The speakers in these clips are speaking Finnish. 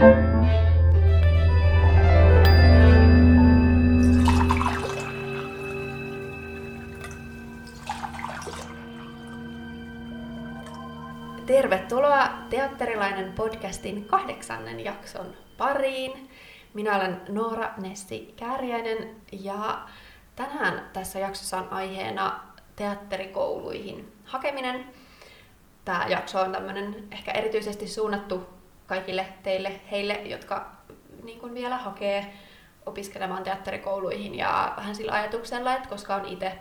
Tervetuloa Teatterilainen podcastin kahdeksannen jakson pariin. Minä olen Noora Nessi Kääriäinen ja tänään tässä jaksossa on aiheena teatterikouluihin hakeminen. Tämä jakso on tämmöinen ehkä erityisesti suunnattu kaikille teille, heille, jotka niin kuin vielä hakee opiskelemaan teatterikouluihin ja vähän sillä ajatuksella, että koska on itse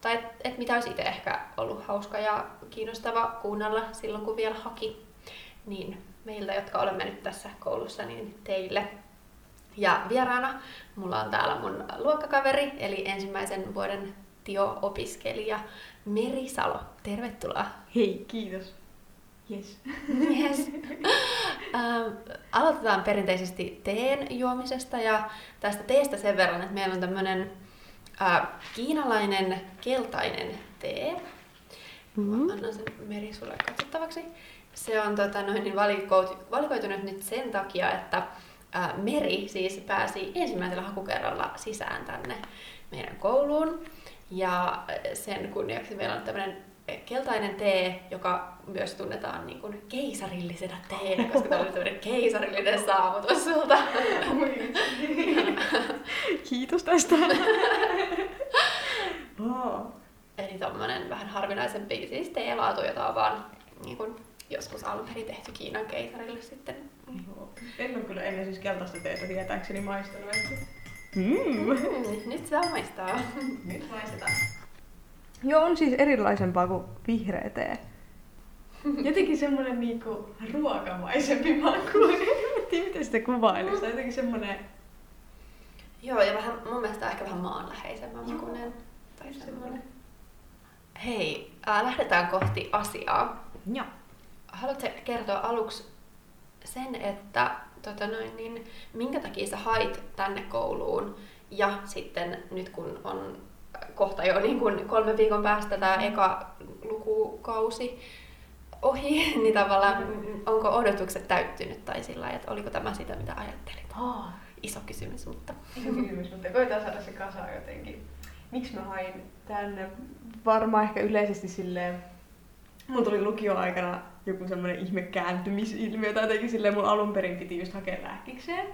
tai että et mitä olisi itse ehkä ollut hauska ja kiinnostava kuunnella silloin, kun vielä haki, niin meiltä, jotka olemme nyt tässä koulussa, niin teille. Ja vieraana mulla on täällä mun luokkakaveri, eli ensimmäisen vuoden TIO-opiskelija Meri Salo. Tervetuloa. Hei, kiitos. Yes. Yes. ähm, aloitetaan perinteisesti teen juomisesta ja tästä teestä sen verran, että meillä on tämmöinen äh, kiinalainen keltainen tee. Mm-hmm. Annan sen Meri sulle katsottavaksi. Se on tota, noin, niin valikoitunut nyt sen takia, että ää, Meri siis pääsi ensimmäisellä hakukerralla sisään tänne meidän kouluun. Ja sen kunniaksi meillä on tämmöinen keltainen tee, joka myös tunnetaan niin kuin keisarillisena teenä, koska tämä oli tämmöinen keisarillinen saavutus sulta. Kiitos tästä. oh. Eli tommonen vähän harvinaisempi siis teelaatu, jota on vaan niin kuin, joskus alun perin tehty Kiinan keisarille sitten. En ole kyllä ennen siis keltaista teetä tietääkseni maistanut. Mm. Mm, nyt saa maistaa. Joo, on siis erilaisempaa kuin vihreä tee. Jotenkin semmonen niinku ruokamaisempi maku. tiedä, miten sitä kuvailisi. Jotenkin semmonen... Joo, ja vähän, mun mielestä ehkä vähän maanläheisemmän makuinen. Tai semmonen. Hei, äh, lähdetään kohti asiaa. Joo. Haluatko kertoa aluksi sen, että tota noin, niin, minkä takia sä hait tänne kouluun ja sitten nyt kun on kohta jo niin kuin kolmen viikon päästä tämä mm. eka lukukausi ohi, niin tavallaan onko odotukset täyttynyt tai sillä että oliko tämä sitä, mitä ajattelit? Oh. Iso kysymys, mutta... Iso kysymys, mutta koetaan saada se kasaan jotenkin. Miksi mä hain tänne? Varmaan ehkä yleisesti silleen... Mun tuli lukioaikana joku semmoinen ihme kääntymisilmiö, tai jotenkin silleen mun alun perin piti just hakea lääkikseen.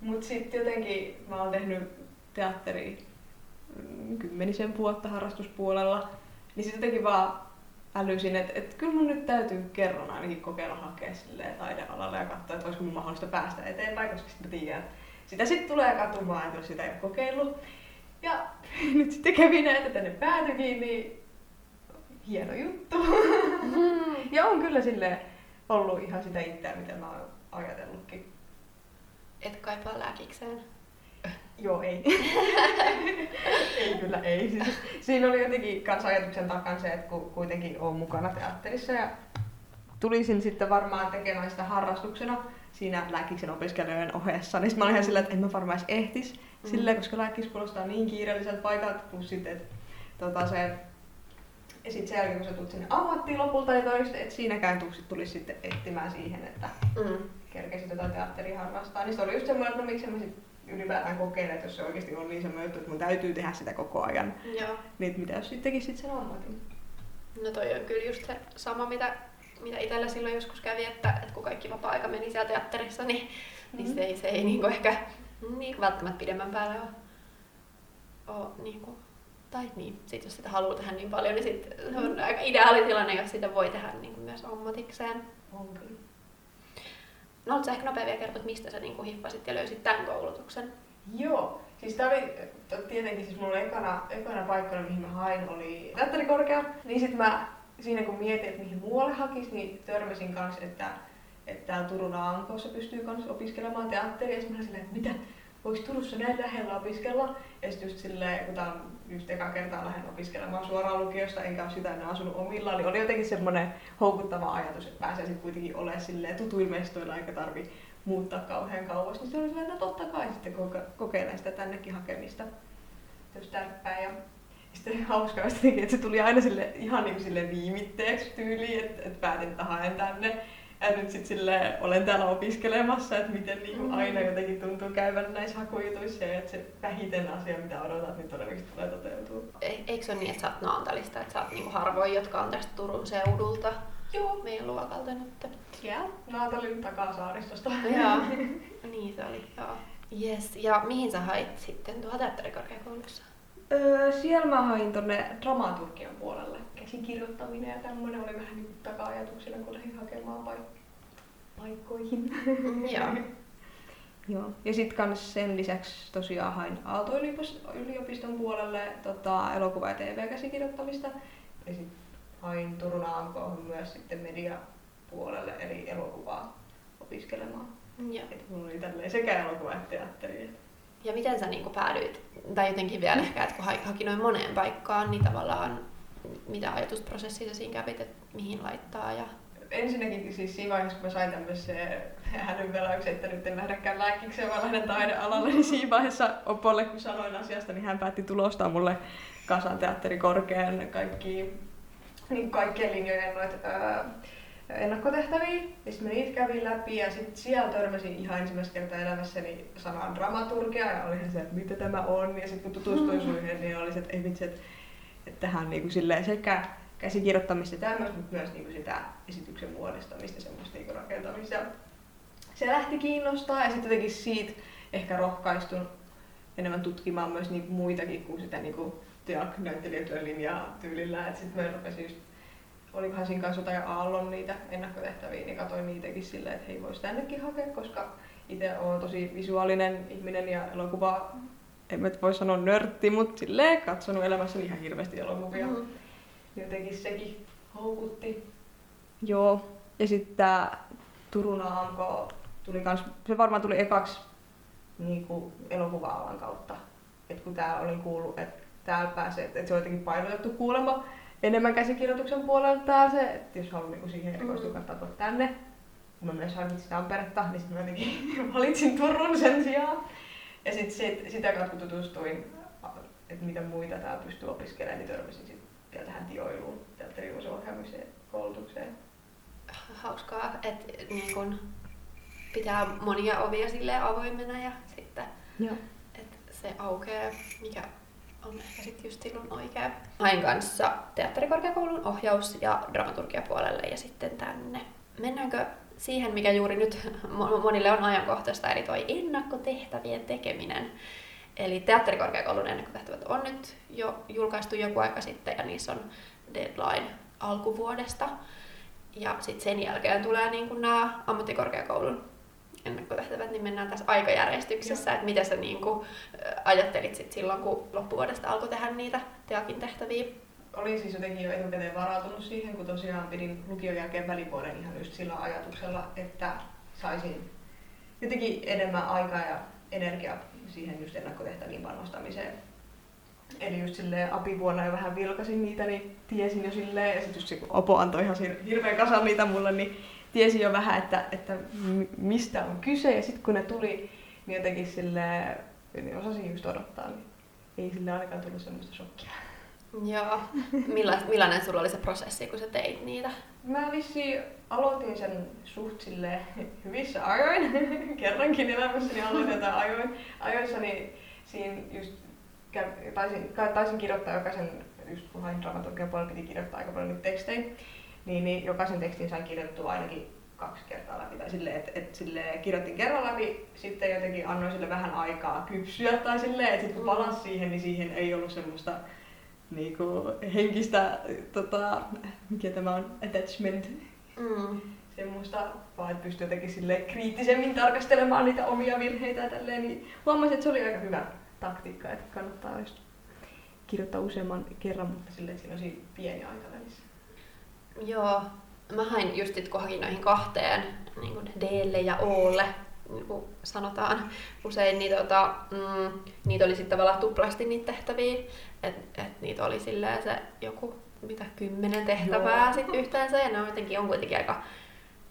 Mut sitten jotenkin mä oon tehnyt teatteri mm, kymmenisen vuotta harrastuspuolella, niin sitten jotenkin vaan älysin, että, että kyllä mun nyt täytyy kerran ainakin kokeilla hakea taidealalle ja katsoa, että olisiko mun mahdollista päästä eteenpäin, koska sitten tiedän, että sitä sitten tulee katumaan, että jos sitä ei ole kokeillut. Ja nyt sitten kävi näin, että tänne päätyikin, niin hieno juttu. Mm. ja on kyllä sille ollut ihan sitä itseä, mitä mä oon ajatellutkin. Et kaipaa lääkikseen? Joo, ei. ei kyllä, ei. Siis, siinä oli jotenkin kans ajatuksen takan se, että kun kuitenkin on mukana teatterissa ja tulisin sitten varmaan tekemään sitä harrastuksena siinä lääkiksen opiskelijoiden ohessa, niin mä olin ihan sillä, että en mä varmaan edes ehtis mm. sille, koska lääkis kuulostaa niin kiireelliseltä paikalta, plus sitten, että tota, se ja sitten sen jälkeen, kun sä tulet sinne ammattiin lopulta, niin toista, että siinäkään tuksit tulisi sitten etsimään siihen, että mm. Kerkesit jotain teatteria harrastaa. Niin se oli just semmoinen, että no miksi mä sitten ylipäätään kokeilen, että jos se oikeasti on niin semmoinen juttu, että mun täytyy tehdä sitä koko ajan. Joo. Niin mitä jos sitten tekisit sen ammatin? No toi on kyllä just se sama, mitä, mitä itsellä silloin joskus kävi, että, että kun kaikki vapaa-aika meni siellä teatterissa, niin, mm-hmm. niin se ei, se ei niinku ehkä niin välttämättä pidemmän päälle ole, ole niinku tai niin, sit jos sitä haluaa tehdä niin paljon, niin sit se on aika ideaali tilanne, jos sitä voi tehdä niin kuin myös ammatikseen. On kyllä. No oletko ehkä nopea vielä kertoa, että mistä sä niin kuin hippasit ja löysit tämän koulutuksen? Joo, siis tämä oli tietenkin siis mulla ekana, ekana paikkana, mihin mä hain, oli teatterikorkea. Niin sit mä siinä kun mietin, että mihin muualle hakis, niin törmäsin kanssa, että, että täällä Turun Aankossa pystyy kans opiskelemaan teatteria. Ja mä silleen, että mitä, voiko Turussa näin lähellä opiskella? Ja sitten just silleen, kun tää on just eka kertaa lähden opiskelemaan suoraan lukiosta, enkä ole sitä enää asunut omillaan, niin oli jotenkin semmoinen houkuttava ajatus, että pääsee sitten kuitenkin olemaan silleen tutuilla mestoilla, eikä tarvi muuttaa kauhean kauas. Niin se oli silleen, no totta kai sitten kokeilla sitä tännekin hakemista. Just tärppää. Ja sitten hauskaa että se tuli aina sille, ihan niin sille viimitteeksi tyyliin, että, että päätin, että haen tänne. Ja nyt sit sille olen täällä opiskelemassa, että miten niinku Mm. aina jotenkin tuntuu käyvän näissä hakujutuissa ja että se vähiten asia, mitä odotat, niin todennäköisesti tulee toteutua. E- eikö se ole niin, että sä oot Naantalista, että sä oot niinku harvoin, jotka on tästä Turun seudulta Joo. meidän luokalta nyt? Siellä Naatalin takaa saaristosta. Joo, niin se oli, joo. Yes. Ja mihin sä hait sitten tuolla teatterikorkeakoulussa? Öö, siellä mä hain tonne dramaturgian puolelle. Käsikirjoittaminen ja tämmönen oli vähän niin taka-ajatuksena, kun lähdin hakemaan paik- paikkoihin. Joo. Joo. Ja sitten kans sen lisäksi tosiaan hain Aalto-yliopiston puolelle tota, elokuva- ja TV-käsikirjoittamista. Ja sitten hain Turun AMK myös sitten mediapuolelle, eli elokuvaa opiskelemaan. Joo. Et mulla oli tälleen sekä elokuva että teatteri. Ja miten sä niinku päädyit, tai jotenkin vielä ehkä, että kun ha- haki noin moneen paikkaan, niin tavallaan mitä ajatusprosessia sä siinä kävit, että mihin laittaa ja... Ensinnäkin siis siinä vaiheessa, kun mä sain tämmöisen hänynvelauksen, että nyt en lähdekään lääkikseen, vaan lähden taidealalle, niin siinä vaiheessa Opolle, kun sanoin asiasta, niin hän päätti tulostaa mulle Kasan teatterikorkean kaikki, niin kaikkien linjojen noita öö, ennakkotehtäviä. Ja sitten mä niitä kävin läpi ja sitten siellä törmäsin ihan ensimmäistä kertaa elämässäni sanaan dramaturgia ja oli se, että mitä tämä on. Ja sitten kun tutustuin suihin, niin oli se, että ei vitsi, että, että tähän niinku silleen sekä käsikirjoittamista ja tämmöistä, mutta myös niinku sitä esityksen muodostamista, semmoista niinku rakentamista. Se lähti kiinnostaa ja sitten jotenkin siitä ehkä rohkaistun enemmän tutkimaan myös niinku muitakin kuin sitä niinku teak-näyttelijätyön linjaa tyylillä. Sitten mä rupesin just, olikohan siinä kanssa jotain Aallon niitä ennakkotehtäviä, niin katsoin niitäkin silleen, että hei vois tännekin hakea, koska itse olen tosi visuaalinen ihminen ja elokuva, en nyt voi sanoa nörtti, mutta silleen katsonut elämässäni ihan hirveästi elokuvia. Mm. Jotenkin sekin houkutti. Joo. Ja sitten tää Turun AMK tuli kans, se varmaan tuli ekaksi niinku elokuva-alan kautta. Et kun täällä olin kuullut, että täällä pääsee, että se on jotenkin painotettu kuulemma enemmän käsikirjoituksen puolelta täällä se, että jos haluaa niinku siihen erikoistua, Mm. kannattaa tulla tänne. Kun mä myös harkitsin Tamperetta, niin sitten mä jotenkin valitsin Turun sen sijaan. Ja sitten sit, sitä kautta kun tutustuin, että mitä muita täällä pystyy opiskelemaan, niin törmäsin sitten vielä tähän tioiluun, teatterimuseokäymiseen, koulutukseen. Hauskaa, että niin kun pitää monia ovia silleen avoimena ja sitten Joo. että se aukeaa, mikä on ehkä sitten just silloin oikea. Hain kanssa teatterikorkeakoulun ohjaus- ja dramaturgiapuolelle ja sitten tänne. Mennäänkö siihen, mikä juuri nyt mo- monille on ajankohtaista, eli toi ennakkotehtävien tekeminen. Eli teatterikorkeakoulun ennakkotehtävät on nyt jo julkaistu joku aika sitten ja niissä on deadline alkuvuodesta. Ja sitten sen jälkeen tulee niin nämä ammattikorkeakoulun ennakkotehtävät, niin mennään tässä aikajärjestyksessä, että mitä sä niin kuin, ajattelit sit silloin, kun loppuvuodesta alkoi tehdä niitä teakin tehtäviä. Olin siis jotenkin jo etukäteen varautunut siihen, kun tosiaan pidin lukion jälkeen välivuoden ihan just sillä ajatuksella, että saisin jotenkin enemmän aikaa ja energiaa siihen just ennakkotehtäviin panostamiseen. Eli just silleen apivuonna jo vähän vilkasin niitä, niin tiesin jo silleen, ja sitten just se, kun Opo antoi ihan hir- hirveän kasan niitä mulle, niin tiesin jo vähän, että, että mi- mistä on kyse, ja sitten kun ne tuli, niin jotenkin silleen, niin osasin just odottaa, niin ei sille ainakaan tullut semmoista shokkia. Joo. Millainen, millainen sulla oli se prosessi, kun sä teit niitä? Mä vissiin aloitin sen suht silleen hyvissä ajoin. Kerrankin elämässäni aloitin jotain ajoin. ajoissa, niin siinä just taisin, taisin kirjoittaa jokaisen, just kun hain dramaturgian puolella, piti kirjoittaa aika paljon tekstejä, niin, niin jokaisen tekstin sain kirjoittua ainakin kaksi kertaa läpi. Tai silleen, että et silleen kirjoitin kerran läpi, sitten jotenkin annoin sille vähän aikaa kypsyä tai silleen, että sit kun palas siihen, niin siihen ei ollut semmoista niinku henkistä, tota, mikä tämä on, attachment, Mm. semmoista, vaan että pystyy jotenkin sille kriittisemmin tarkastelemaan niitä omia virheitä ja tälleen, niin huomasin, että se oli aika hyvä taktiikka, että kannattaa just kirjoittaa useamman kerran, mutta silleen, että siinä on siinä pieni aika. Joo. Mä hain just sit, kun hakin noihin kahteen, niin kuin Dlle ja Olle, niin kuin sanotaan usein, niin tota, mm, niitä oli sitten tavallaan tuplasti niitä tehtäviä. Että et niitä oli silleen se joku, mitä, kymmenen tehtävää Joo. sit yhteensä. Ja ne on jotenkin, on kuitenkin aika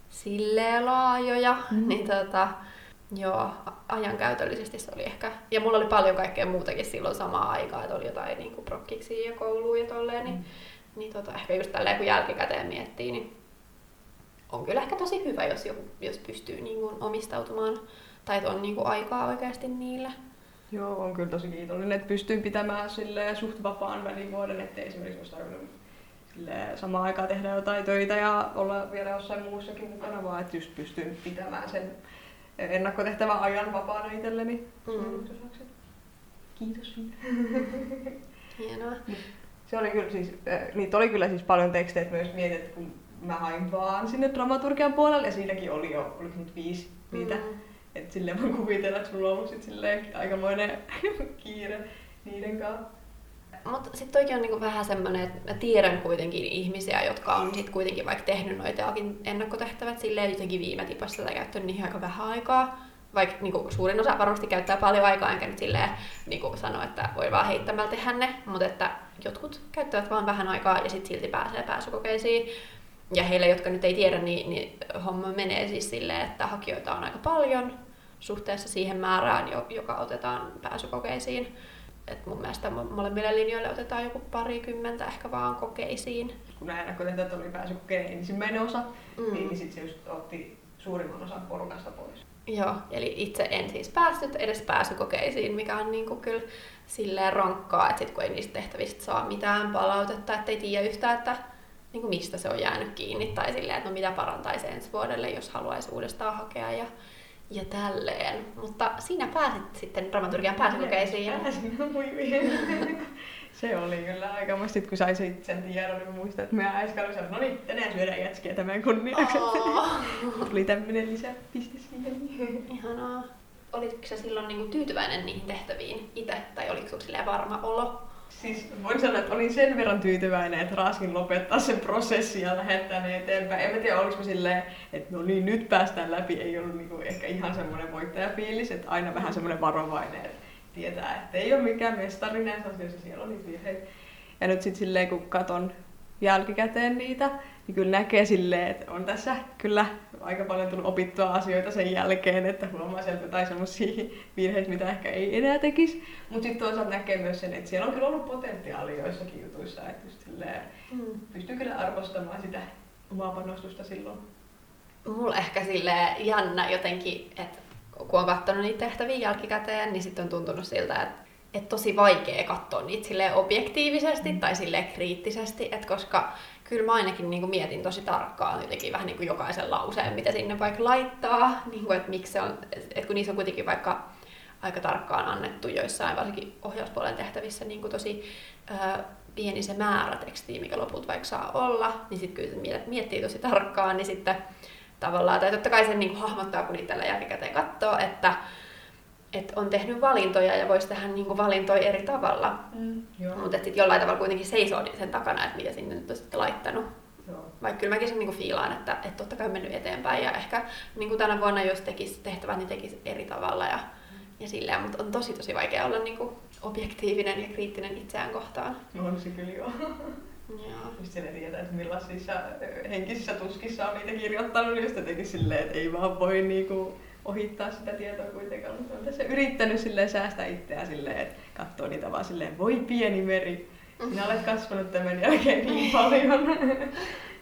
silleen laajoja. Mm. Niin tota, joo, ajankäytöllisesti se oli ehkä. Ja mulla oli paljon kaikkea muutakin silloin samaan aikaan, että oli jotain niin kuin prokkiksi ja kouluun ja tolleen. Niin, Mm. Niin tota, ehkä just tälleen kun jälkikäteen miettii, niin on kyllä ehkä tosi hyvä, jos, joku, jos pystyy niin kuin omistautumaan tai että on niin kuin aikaa oikeasti niille. Joo, on kyllä tosi kiitollinen, että pystyy pitämään sille suht vapaan välivuoden, ettei esimerkiksi olisi tarvinnut samaan aikaan tehdä jotain töitä ja olla vielä jossain muussakin mukana, vaan että just pystyy pitämään sen ennakkotehtävän ajan vapaana itselleni. Mm. Kiitos. Hienoa. Se oli kyllä siis, niitä oli kyllä siis paljon tekstejä, myös mietin, että kun mä hain vaan sinne dramaturgian puolelle ja siinäkin oli jo, oliko nyt viisi niitä. Mm. Että silleen voin kuvitella, että sulla on ollut sit silleen aikamoinen kiire niiden kanssa. Mutta sitten toikin on niinku vähän semmoinen, että mä tiedän kuitenkin ihmisiä, jotka on sit kuitenkin vaikka tehnyt noita ennakkotehtävät silleen jotenkin viime tipassa tai käyttänyt niihin aika vähän aikaa. Vaikka niinku suurin osa varmasti käyttää paljon aikaa, enkä nyt silleen niinku sano, että voi vaan heittämällä tehdä ne, mutta että jotkut käyttävät vaan vähän aikaa ja sitten silti pääsee pääsykokeisiin. Ja heille, jotka nyt ei tiedä, niin, niin homma menee siis silleen, että hakijoita on aika paljon suhteessa siihen määrään, joka otetaan pääsykokeisiin. Et mun mielestä molemmille linjoille otetaan joku parikymmentä ehkä vaan kokeisiin. Kun nämä ennakkotentat oli pääsykokeen ensimmäinen osa, mm. niin sitten se just otti suurimman osan porukasta pois. Joo, eli itse en siis päässyt edes pääsykokeisiin, mikä on niinku kyllä silleen rankkaa, että sit kun ei niistä tehtävistä saa mitään palautetta, ettei tiedä yhtään, että niinku mistä se on jäänyt kiinni, tai silleen, että no mitä parantaisi ensi vuodelle, jos haluaisi uudestaan hakea. Ja ja tälleen. Mutta siinä pääsit sitten dramaturgian pääsykokeisiin. Ja... Se oli kyllä aika muistit, kun sai sen tiedon, niin muistan, että meidän äiskä oli sanonut, no niin, tänään syödään jätskiä tämän kunniaksi. Oh. Tuli tämmöinen lisäpiste siihen. Ihanaa. Olitko sä silloin niinku tyytyväinen niihin tehtäviin itse, tai oliko sinulla varma olo? Siis voin sanoa, että olin sen verran tyytyväinen, että raskin lopettaa sen prosessin ja lähettää ne eteenpäin. En mä tiedä, oliko silleen, että no niin, nyt päästään läpi. Ei ollut niinku ehkä ihan semmoinen voittajafiilis, että aina vähän semmoinen varovainen, että tietää, että ei ole mikään mestari näissä asioissa, siellä oli virheitä. Ja nyt sitten silleen, kun katon jälkikäteen niitä, niin kyllä näkee silleen, että on tässä kyllä aika paljon tullut opittua asioita sen jälkeen, että huomaa sieltä jotain semmoisia virheitä, mitä ehkä ei enää tekisi. Mutta sitten toisaalta näkee myös sen, että siellä on kyllä ollut potentiaali joissakin jutuissa, että just silleen, mm. pystyy kyllä arvostamaan sitä omaa panostusta silloin. Mulla ehkä sille jännä jotenkin, että kun on katsonut niitä tehtäviä jälkikäteen, niin sitten on tuntunut siltä, että että tosi vaikea katsoa niitä sille objektiivisesti mm. tai sille kriittisesti, että koska kyllä mä ainakin niin kuin mietin tosi tarkkaan jotenkin vähän niin kuin jokaisen lauseen, mitä sinne vaikka laittaa, niin kuin, että miksi se on, että kun niissä on kuitenkin vaikka aika tarkkaan annettu joissain, varsinkin ohjauspuolen tehtävissä, niin kuin tosi ö, pieni se määrä tekstiä, mikä lopulta vaikka saa olla, niin sitten kyllä miettii tosi tarkkaan, niin sitten tavallaan, tai totta kai sen niin kuin hahmottaa, kun niitä tällä jälkikäteen katsoo, että et on tehnyt valintoja ja voisi tehdä niinku valintoja eri tavalla. Mm, Mutta sitten jollain tavalla kuitenkin seisoo sen takana, että mitä sinne nyt on sitten laittanut. Joo. Vaikka kyllä mäkin sen niinku fiilaan, että, että totta kai on mennyt eteenpäin ja ehkä niinku tänä vuonna jos tekisi tehtävät, niin tekisi eri tavalla ja, ja silleen, mutta on tosi tosi vaikea olla niinku objektiivinen ja kriittinen itseään kohtaan. On se kyllä joo. Just sen tietää, että millaisissa henkisissä tuskissa on niitä kirjoittanut, niin jotenkin silleen, että ei vaan voi niinku ohittaa sitä tietoa kuitenkaan, mutta olen tässä yrittänyt silleen säästää itseä silleen, että katsoo niitä vaan silleen, voi pieni meri, sinä olet kasvanut tämän jälkeen niin paljon.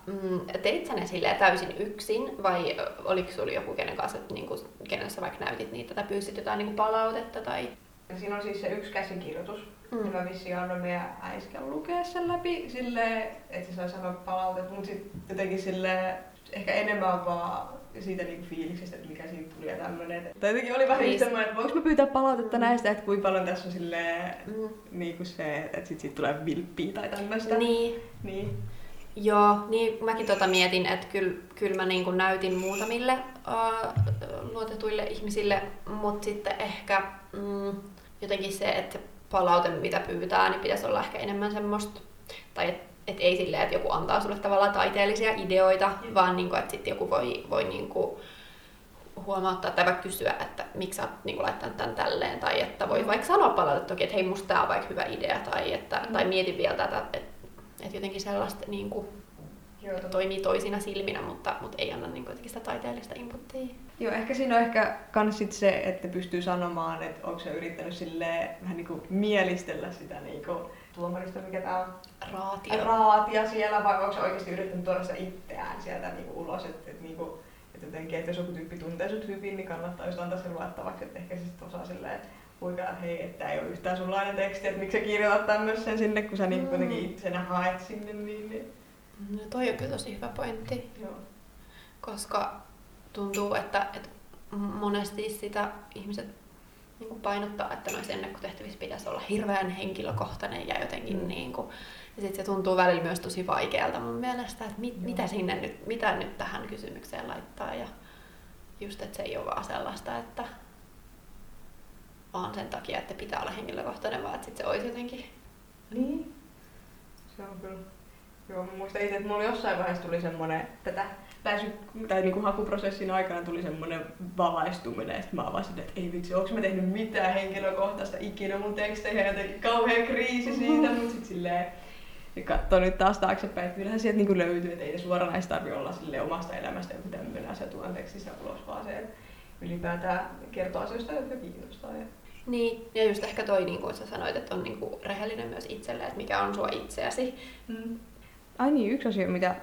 Mm, teit sä ne silleen täysin yksin vai oliko sulla joku kenen kanssa, niin kuin, kenen sä vaikka näytit niitä tai pyysit jotain niin kuin palautetta? Tai... Siinä on siis se yksi käsikirjoitus, mm. ja mä vissiin annoin meidän äisken lukea sen läpi silleen, että se sai sanoa palautetta, mutta sitten jotenkin silleen, ehkä enemmän vaan siitä niinku fiiliksestä, että mikä siitä tuli ja tämmönen. Tai jotenkin oli vähän niin. semmoinen, että voinko mä pyytää palautetta mm. näistä, että kuinka paljon tässä on silleen, mm. niinku se, että sit siitä tulee vilppiä tai tämmöistä. Niin. niin. Joo, niin mäkin tota mietin, että kyllä, kyl mä niinku näytin muutamille uh, luotetuille ihmisille, mutta sitten ehkä mm, jotenkin se, että palaute mitä pyytää, niin pitäisi olla ehkä enemmän semmoista, tai että et ei silleen, että joku antaa sulle tavallaan taiteellisia ideoita, mm. vaan niinku, että sitten joku voi, voi niinku huomauttaa tai vaikka kysyä, että miksi sä oot niinku laittanut tämän tälleen, tai että voi vaikka sanoa palautetta toki, että hei musta tää on vaikka hyvä idea, tai, että, mm. tai mieti vielä tätä, että, että jotenkin sellaista niinku, Joo, toimii toisina silminä, mutta, mutta ei anna niin sitä taiteellista inputtia. Joo, ehkä siinä on ehkä kans sit se, että pystyy sanomaan, että onko se yrittänyt sille vähän niin kuin mielistellä sitä niin kuin tuomarista, mikä tää on? Raatia. Raatia siellä, vai onko se oikeasti yrittänyt tuoda sitä itseään sieltä niin kuin ulos, että, että niin että jos joku tyyppi tuntee sut hyvin, niin kannattaa just antaa sen luettavaksi, että ehkä se sitten osaa silleen että hei, että ei ole yhtään sunlainen teksti, että miksi sä kirjoitat tämmöisen sinne, kun sä niin Mm. kuitenkin itsenä haet sinne, niin, niin No toi on kyllä tosi hyvä pointti, joo. koska tuntuu, että, että monesti sitä ihmiset niin kuin painottaa, että noissa ennakkotehtävissä pitäisi olla hirveän henkilökohtainen ja jotenkin Mm. niin kuin, ja sitten se tuntuu välillä myös tosi vaikealta mun mielestä, että mit, Joo. mitä sinne nyt, mitä nyt tähän kysymykseen laittaa ja just, että se ei ole vaan sellaista, että vaan sen takia, että pitää olla henkilökohtainen, vaan että sit se olisi jotenkin Niin. Se on kyllä. Joo, mä muistan itse, että mulla jossain vaiheessa tuli semmoinen, tätä pääsy, tai niinku hakuprosessin aikana tuli semmoinen valaistuminen, että mä avasin, että ei vitsi, onko mä tehnyt mitään henkilökohtaista ikinä mun teksteihin, jotenkin kauhean kriisi siitä, mutta sit silleen, ja katsoo nyt taas taaksepäin, että kyllähän sieltä niinku löytyy, että ei se suoranaisesti tarvi olla sille omasta elämästä joku tämmöinen asia tuon tekstissä ulos, vaan se ylipäätään kertoo asioista, jotka kiinnostaa. Ja Niin, ja just ehkä toi, niin kuin sä sanoit, että on niin kuin rehellinen myös itselle, että mikä on sua itseäsi. Mm. Ai niin, yksi asia, mitä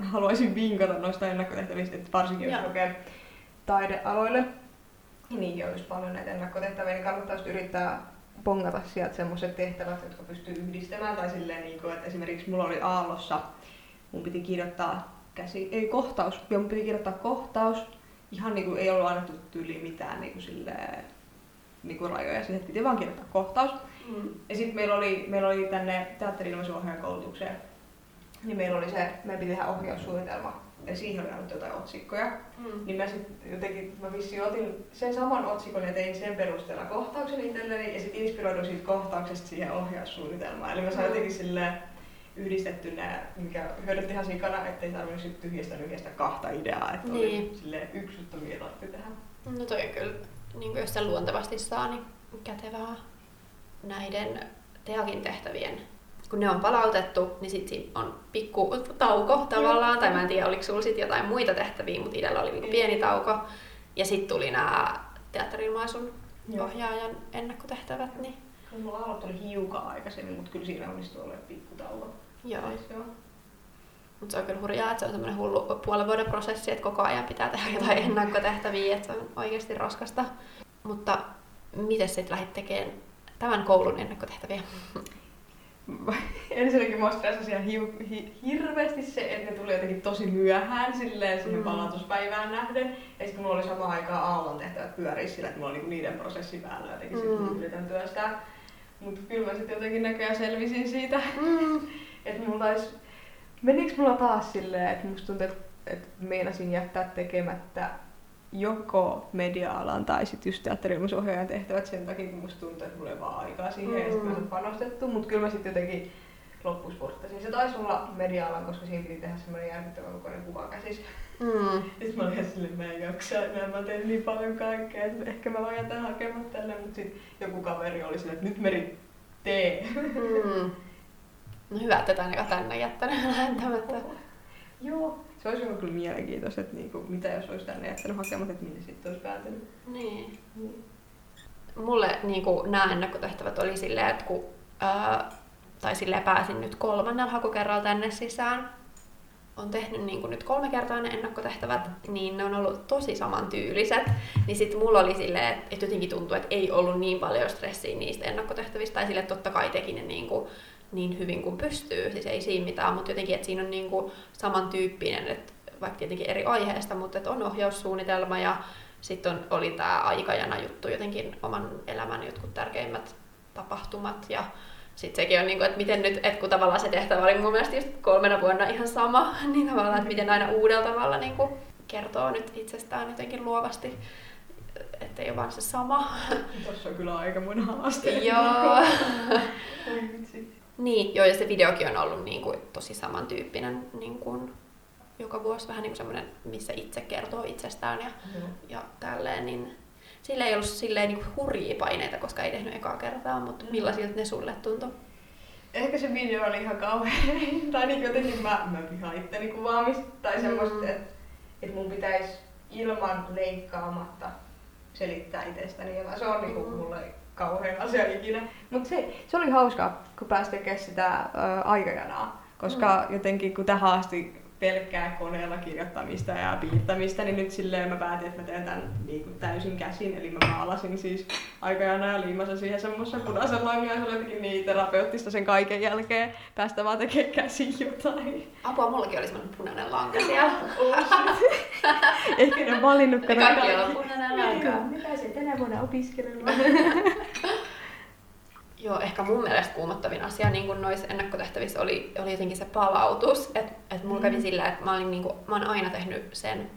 haluaisin vinkata noista ennakkotehtävistä, että varsinkin jos Joo. lukee taidealoille, niin just paljon näitä ennakkotehtäviä, niin kannattaa just yrittää bongata sieltä semmoiset tehtävät, jotka pystyy yhdistämään. Tai silleen, niin kuin, että esimerkiksi mulla oli Aallossa, mun piti kirjoittaa käsi, ei kohtaus, joo, mun piti kirjoittaa kohtaus. Ihan niin kuin ei ollut annettu tyyliin mitään niin kuin silleen, niin kuin rajoja, siihen että piti vaan kirjoittaa kohtaus. Mm. Ja sitten meillä oli, meillä oli tänne teatteri-ilmaisuohjaajan koulutukseen, niin meillä oli se, meidän piti tehdä ohjaussuunnitelma, ja siihen oli annettu jotain otsikkoja. Mm. Niin mä sitten jotenkin, mä vissiin otin sen saman otsikon ja tein sen perusteella kohtauksen itselleni, ja sitten inspiroiduin siitä kohtauksesta siihen ohjaussuunnitelmaan. Eli mä sain Mm. jotenkin silleen yhdistetty nämä, mikä hyödytti ihan sikana, ettei tarvinnut tyhjästä nyhjästä kahta ideaa, että oli Niin. silleen yksi juttu, mikä tarvitsi tehdä. No toi kyllä, niin kuin jos sen luontevasti saa, niin kätevää näiden teakin tehtävien. Kun ne on palautettu, niin sitten siinä on pikku tauko tavallaan, tai mä en tiedä oliko sulla sit jotain muita tehtäviä, mutta itsellä oli niinku pieni tauko. Ja sitten tuli nämä teatterilmaisun Joo. ohjaajan ennakkotehtävät, niin Kyllä mulla aallot oli hiukan aikaisemmin, mutta kyllä siinä onnistui olemaan pikkutauko. joo. Joo. Mutta se on kyllä hurjaa, että se on semmoinen hullu puolen vuoden prosessi, että koko ajan pitää tehdä jotain ennakkotehtäviä, että se on oikeasti raskasta. Mutta miten sitten lähdit tekemään tämän koulun ennakkotehtäviä? Ensinnäkin mua stressasi ihan hiu, hi, hirveästi se, että ne tuli jotenkin tosi myöhään silleen siihen Mm. palautuspäivään nähden. Ja sitten mulla oli samaan aikaan aallon tehtävät pyöriä sillä, että mulla oli niinku niiden prosessi päällä jotenkin mm. Mm. sit yritän työstää. Mutta kyllä mä sitten jotenkin näköjään selvisin siitä, Mm. että mulla olisi... Menikö mulla taas silleen, että musta tuntuu, että, että meinasin jättää tekemättä joko media-alan tai sitten just teatterilmaisohjaajan tehtävät sen takia, kun musta tuntuu, että mulla ei vaan aikaa siihen mm. ja sitten olen panostettu, mutta kyllä mä sitten jotenkin loppusporttasin. Se taisi olla media-alan, koska siinä piti tehdä semmoinen järkyttävän kokoinen kuvakäsis. Mm. Sitten mä olin ihan silleen, mä en jaksa enää, mä teen niin paljon kaikkea, että ehkä mä vaan jätän hakemaan tänne, mutta sitten joku kaveri oli silleen, että nyt Meri, tee. Mm. No hyvä, että tätä ainakaan tänne jättänyt lähentämättä. Joo. Se olisi ollut kyllä mielenkiintoista, että niinku, mitä jos olisi tänne jättänyt hakematta, että minne sitten olisi päätynyt. Niin. Niin. Mulle niin nämä ennakkotehtävät oli silleen, että kun ää, tai silleen pääsin nyt kolmannella hakukerralla tänne sisään, on tehnyt niin kuin nyt kolme kertaa ne ennakkotehtävät, niin ne on ollut tosi samantyyliset. Niin sitten mulla oli silleen, että jotenkin tuntuu, että ei ollut niin paljon stressiä niistä ennakkotehtävistä. Tai että totta kai teki ne niin, kuin, niin hyvin kuin pystyy, siis ei siinä mitään, mutta jotenkin, että siinä on niin kuin samantyyppinen, että vaikka tietenkin eri aiheesta, mutta että on ohjaussuunnitelma ja sitten oli tämä aikajana juttu, jotenkin oman elämän jotkut tärkeimmät tapahtumat ja sitten sekin on, niin kuin, että miten nyt, että kun tavallaan se tehtävä oli mun mielestä just kolmena vuonna ihan sama, niin tavallaan, että miten aina uudella tavalla niin kuin kertoo nyt itsestään jotenkin luovasti, ettei ole vaan se sama. Tuossa on kyllä aikamoinen haaste. Joo. Niin, joo, ja se videokin on ollut niin kuin, tosi samantyyppinen niin kuin, joka vuosi vähän niin kuin semmoinen, missä itse kertoo itsestään ja, Joo. ja tälleen, niin sillä ei ollut silleen niin kuin hurjia paineita, koska ei tehnyt ekaa kertaa, mutta Mm. millaisilta ne sulle tuntui? Ehkä se video oli ihan kauhean, tai niin jotenkin mä, mä vihaan itteni kuvaamista, tai semmoista, Mm. että et mun pitäisi ilman leikkaamatta selittää itsestäni jotain. Se on niinku Mm. mulle kauhean asia ikinä. Mutta se, se oli hauskaa, kun pääsi tekemään sitä ö, aikajanaa. Koska mm. jotenkin kun tähän asti pelkkää koneella kirjoittamista ja piirtämistä, niin nyt silleen mä päätin, että mä teen tämän niin kuin täysin käsin. Eli mä maalasin siis aikajana ja liimasin siihen semmoisen punaisen langan ja se oli jotenkin niin terapeuttista sen kaiken jälkeen päästä vaan tekemään käsin jotain. Apua, mullakin oli semmoinen punainen lanka siellä. Ehkä ne on valinnut, kaikki on punainen lanka. Mitä se tänä vuonna opiskelemaan? Joo, ehkä mun mielestä kuumottavin asia niin kuin noissa ennakkotehtävissä oli, oli jotenkin se palautus. Että et mulla kävi Mm. sillä, että mä, olin, niin kuin, mä oon aina tehnyt sen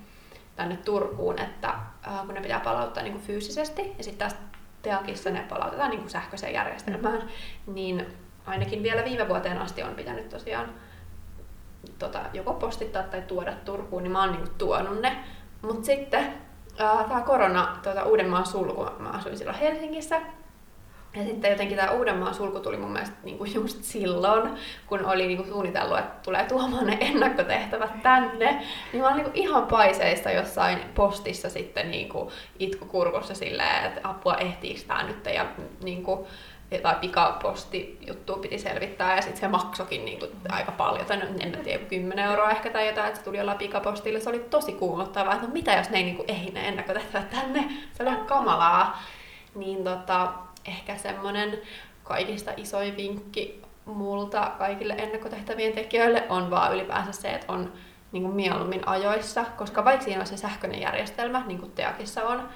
tänne Turkuun, että äh, kun ne pitää palauttaa niin kuin fyysisesti ja sitten taas Teakissa ne palautetaan niin kuin sähköiseen järjestelmään, niin ainakin vielä viime vuoteen asti on pitänyt tosiaan tota, joko postittaa tai tuoda Turkuun, niin mä oon niinku tuonut ne. Mutta sitten tämä korona, tota, Uudenmaan sulku, mä asuin silloin Helsingissä, ja sitten jotenkin tämä Uudenmaan sulku tuli mun mielestä niinku just silloin, kun oli niinku suunnitellut, että tulee tuomaan ne ennakkotehtävät tänne. Niin mä olin niinku ihan paiseista jossain postissa sitten niinku itkukurkussa silleen, että apua ehtiikö tää nyt ja niinku, jotain pikapostijuttua piti selvittää ja sitten se maksokin niinku aika paljon, tai no, en mä tiedä, 10 euroa ehkä tai jotain, että se tuli jollain pikapostilla. Se oli tosi kuumottavaa, että no mitä jos ne ei niinku ehdi ne ennakkotehtävät tänne, se oli ihan kamalaa. Niin tota, ehkä semmonen kaikista isoin vinkki multa kaikille ennakkotehtävien tekijöille on vaan ylipäänsä se, että on niin kuin mieluummin ajoissa, koska vaikka siinä on se sähköinen järjestelmä, niin kuin Teakissa on,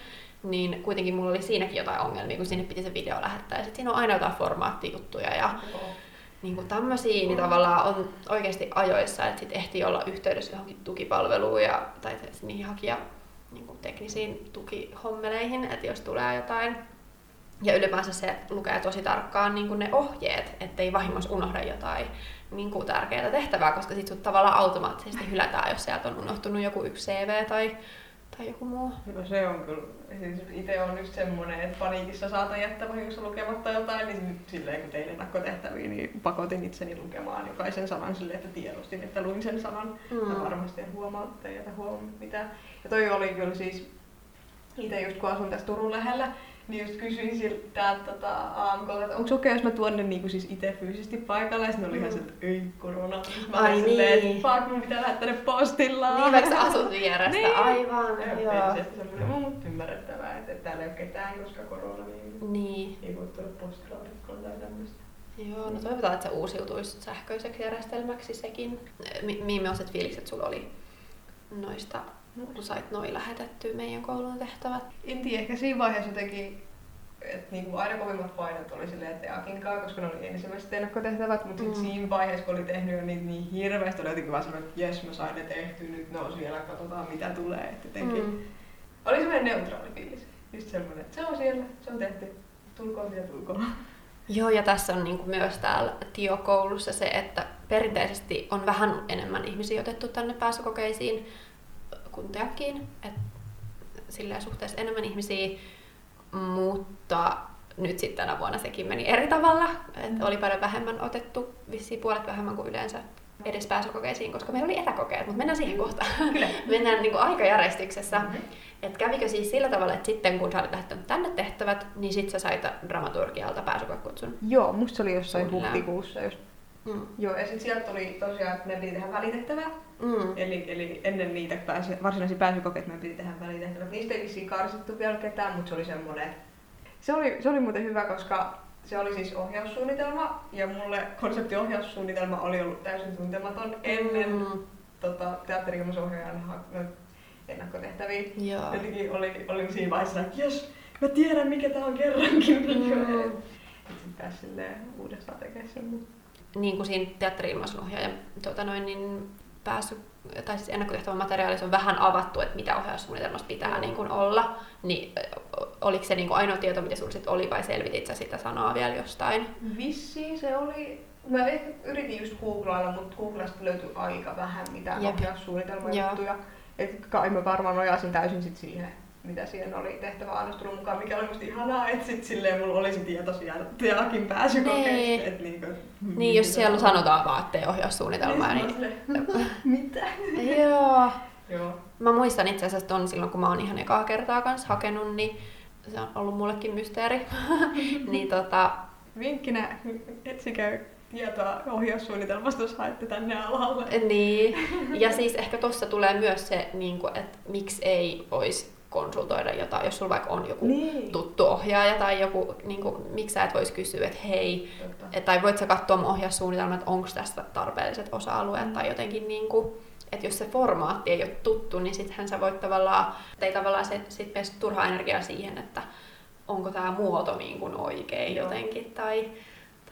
niin kuitenkin mulla oli siinäkin jotain ongelmia, kun sinne piti se video lähettää. Ja sitten siinä on aina jotain formaattijuttuja ja niin kuin tämmöisiä, niin tavallaan on oikeasti ajoissa, että sit ehtii olla yhteydessä johonkin tukipalveluun ja, tai niihin hakia niin kuin teknisiin tukihommeleihin, että jos tulee jotain. Ja ylipäänsä se lukee tosi tarkkaan niin kuin ne ohjeet, ettei vahingossa unohda jotain niin kuin tärkeää tehtävää, koska sit sut tavallaan automaattisesti hylätään, jos sieltä on unohtunut joku yksi CV tai, tai joku muu. No se on kyllä. Siis itse on just semmonen, että paniikissa saatan jättää vahingossa lukematta jotain, niin silleen kun tein ennakkotehtäviä, niin pakotin itseni lukemaan jokaisen sanan silleen, että tiedostin, että luin sen sanan. Mm. Mm. varmasti en huomaa, että ei jätä huomioon mitään. Ja toi oli kyllä siis, itse just kun asun tässä Turun lähellä, niin just kysyin siltä tota, AMKlta, että onko okei, jos mä tuon ne niinku siis itse fyysisesti paikalle, ja sitten oli ihan se, että ei korona. Mä Ai olin silleen, niin. että fuck, mun pitää lähettää ne postilla. Niin, vaikka sä asut vierestä, Niin. aivan, Ja joo. Joo. semmoinen mut ymmärrettävää, että täällä ei ole ketään, koska korona, niin Niin, ei voi tulla postilaatikkoon tai tämmöistä. joo, no toivotaan, että se uusiutuisi sähköiseksi järjestelmäksi sekin. Mi- millaiset fiilikset sulla oli noista, kun sait noin lähetettyä meidän koulun tehtävät? En tiedä, ehkä siinä vaiheessa jotenkin, että niinku aina kovimmat painot oli silleen, että Akinkaan, koska ne oli ensimmäiset ennakkotehtävät, mutta Mm. siinä vaiheessa, kun oli tehnyt jo niitä niin hirveästi, oli jotenkin vaan semmoinen, että jes, mä sain ne tehty, nyt ne on siellä, katsotaan mitä tulee. Et jotenkin, Mm. Oli semmoinen neutraali fiilis. Just semmoinen, että se on siellä, se on tehty, tulkoon mitä tulkoon. Joo, ja tässä on niinku myös täällä Tio-koulussa se, että perinteisesti on vähän enemmän ihmisiä otettu tänne pääsykokeisiin kuin teakkiin. Et silleen suhteessa enemmän ihmisiä, mutta nyt sitten tänä vuonna sekin meni eri tavalla. Et Mm. oli paljon vähemmän otettu, vissiin puolet vähemmän kuin yleensä edes pääsykokeisiin, koska meillä oli etäkokeet, mutta mennään siihen kohtaan. Kyllä. mennään niinku aikajärjestyksessä. Mhm. Et kävikö siis sillä tavalla, että sitten kun sä olit lähettänyt tänne tehtävät, niin sit sä sait dramaturgialta pääsykokutsun? Joo, musta se oli jossain huhtikuussa just. Mm. Joo, ja sitten sieltä tuli tosiaan, että meidän piti tehdä välitehtävää. Mm. Eli, eli ennen niitä pääsy, varsinaisia pääsykokeita meidän piti tehdä välitehtävät. Niistä ei vissiin karsittu vielä ketään, mutta se oli semmoinen... Se oli, se oli muuten hyvä, koska se oli siis ohjaussuunnitelma, ja mulle konseptiohjaussuunnitelma oli ollut täysin tuntematon ennen Mm. tota, teatteri-ilmaisohjaajan ha- no, ennakkotehtäviä. Joo. Jotenkin oli, olin siinä vaiheessa, että jes, mä tiedän mikä tää on kerrankin. Mm. Sitten pääsi uudestaan tekemään sen. mut- Niin kuin siinä teatteri-ilmaisunohjaajan tuota noin, niin pääsy, tai siis ennakkotehtävän materiaalissa on vähän avattu, että mitä ohjaussuunnitelmassa pitää Joo. niin kuin olla. Niin oliko se niin kuin ainoa tieto, mitä sit oli, vai selvitit sä sitä sanoa vielä jostain? Vissiin se oli... Mä ehkä yritin just googlailla, mutta Googlasta löytyi aika vähän mitään Jep. ohjaussuunnitelmajuttuja. Et kai mä varmaan nojasin täysin sit siihen, mitä siihen oli tehtävä annostulun mukaan, mikä oli musta ihanaa, että sit silleen mulla oli se tieto siellä Teakin pääsykokeessa. Niin. Et niinku, Niin, jos siellä on. sanotaan vaan, ettei ohjaussuunnitelmaa, Niin, niin... niin... Mitä? Joo. Joo. Mä muistan itse asiassa ton silloin, kun mä oon ihan ekaa kertaa kanssa hakenut, niin se on ollut mullekin mysteeri. niin tota, Vinkkinä etsikää tietoa ohjaussuunnitelmasta, jos haette tänne alalle. Niin, ja siis ehkä tuossa tulee myös se, niin kuin, että miksi ei voisi konsultoida jotain, jos sulla vaikka on joku Niin. tuttu ohjaaja tai joku, niin kuin, miksi sä et voisi kysyä, että hei, et, tai voit sä katsoa mun ohjaussuunnitelman, että onko tästä tarpeelliset osa-alueet Mm. tai jotenkin niin kuin, että jos se formaatti ei ole tuttu, niin sittenhän sä voit tavallaan, ei tavallaan se, sit mene turhaa energiaa siihen, että onko tämä muoto niin kuin oikein Joo. jotenkin tai,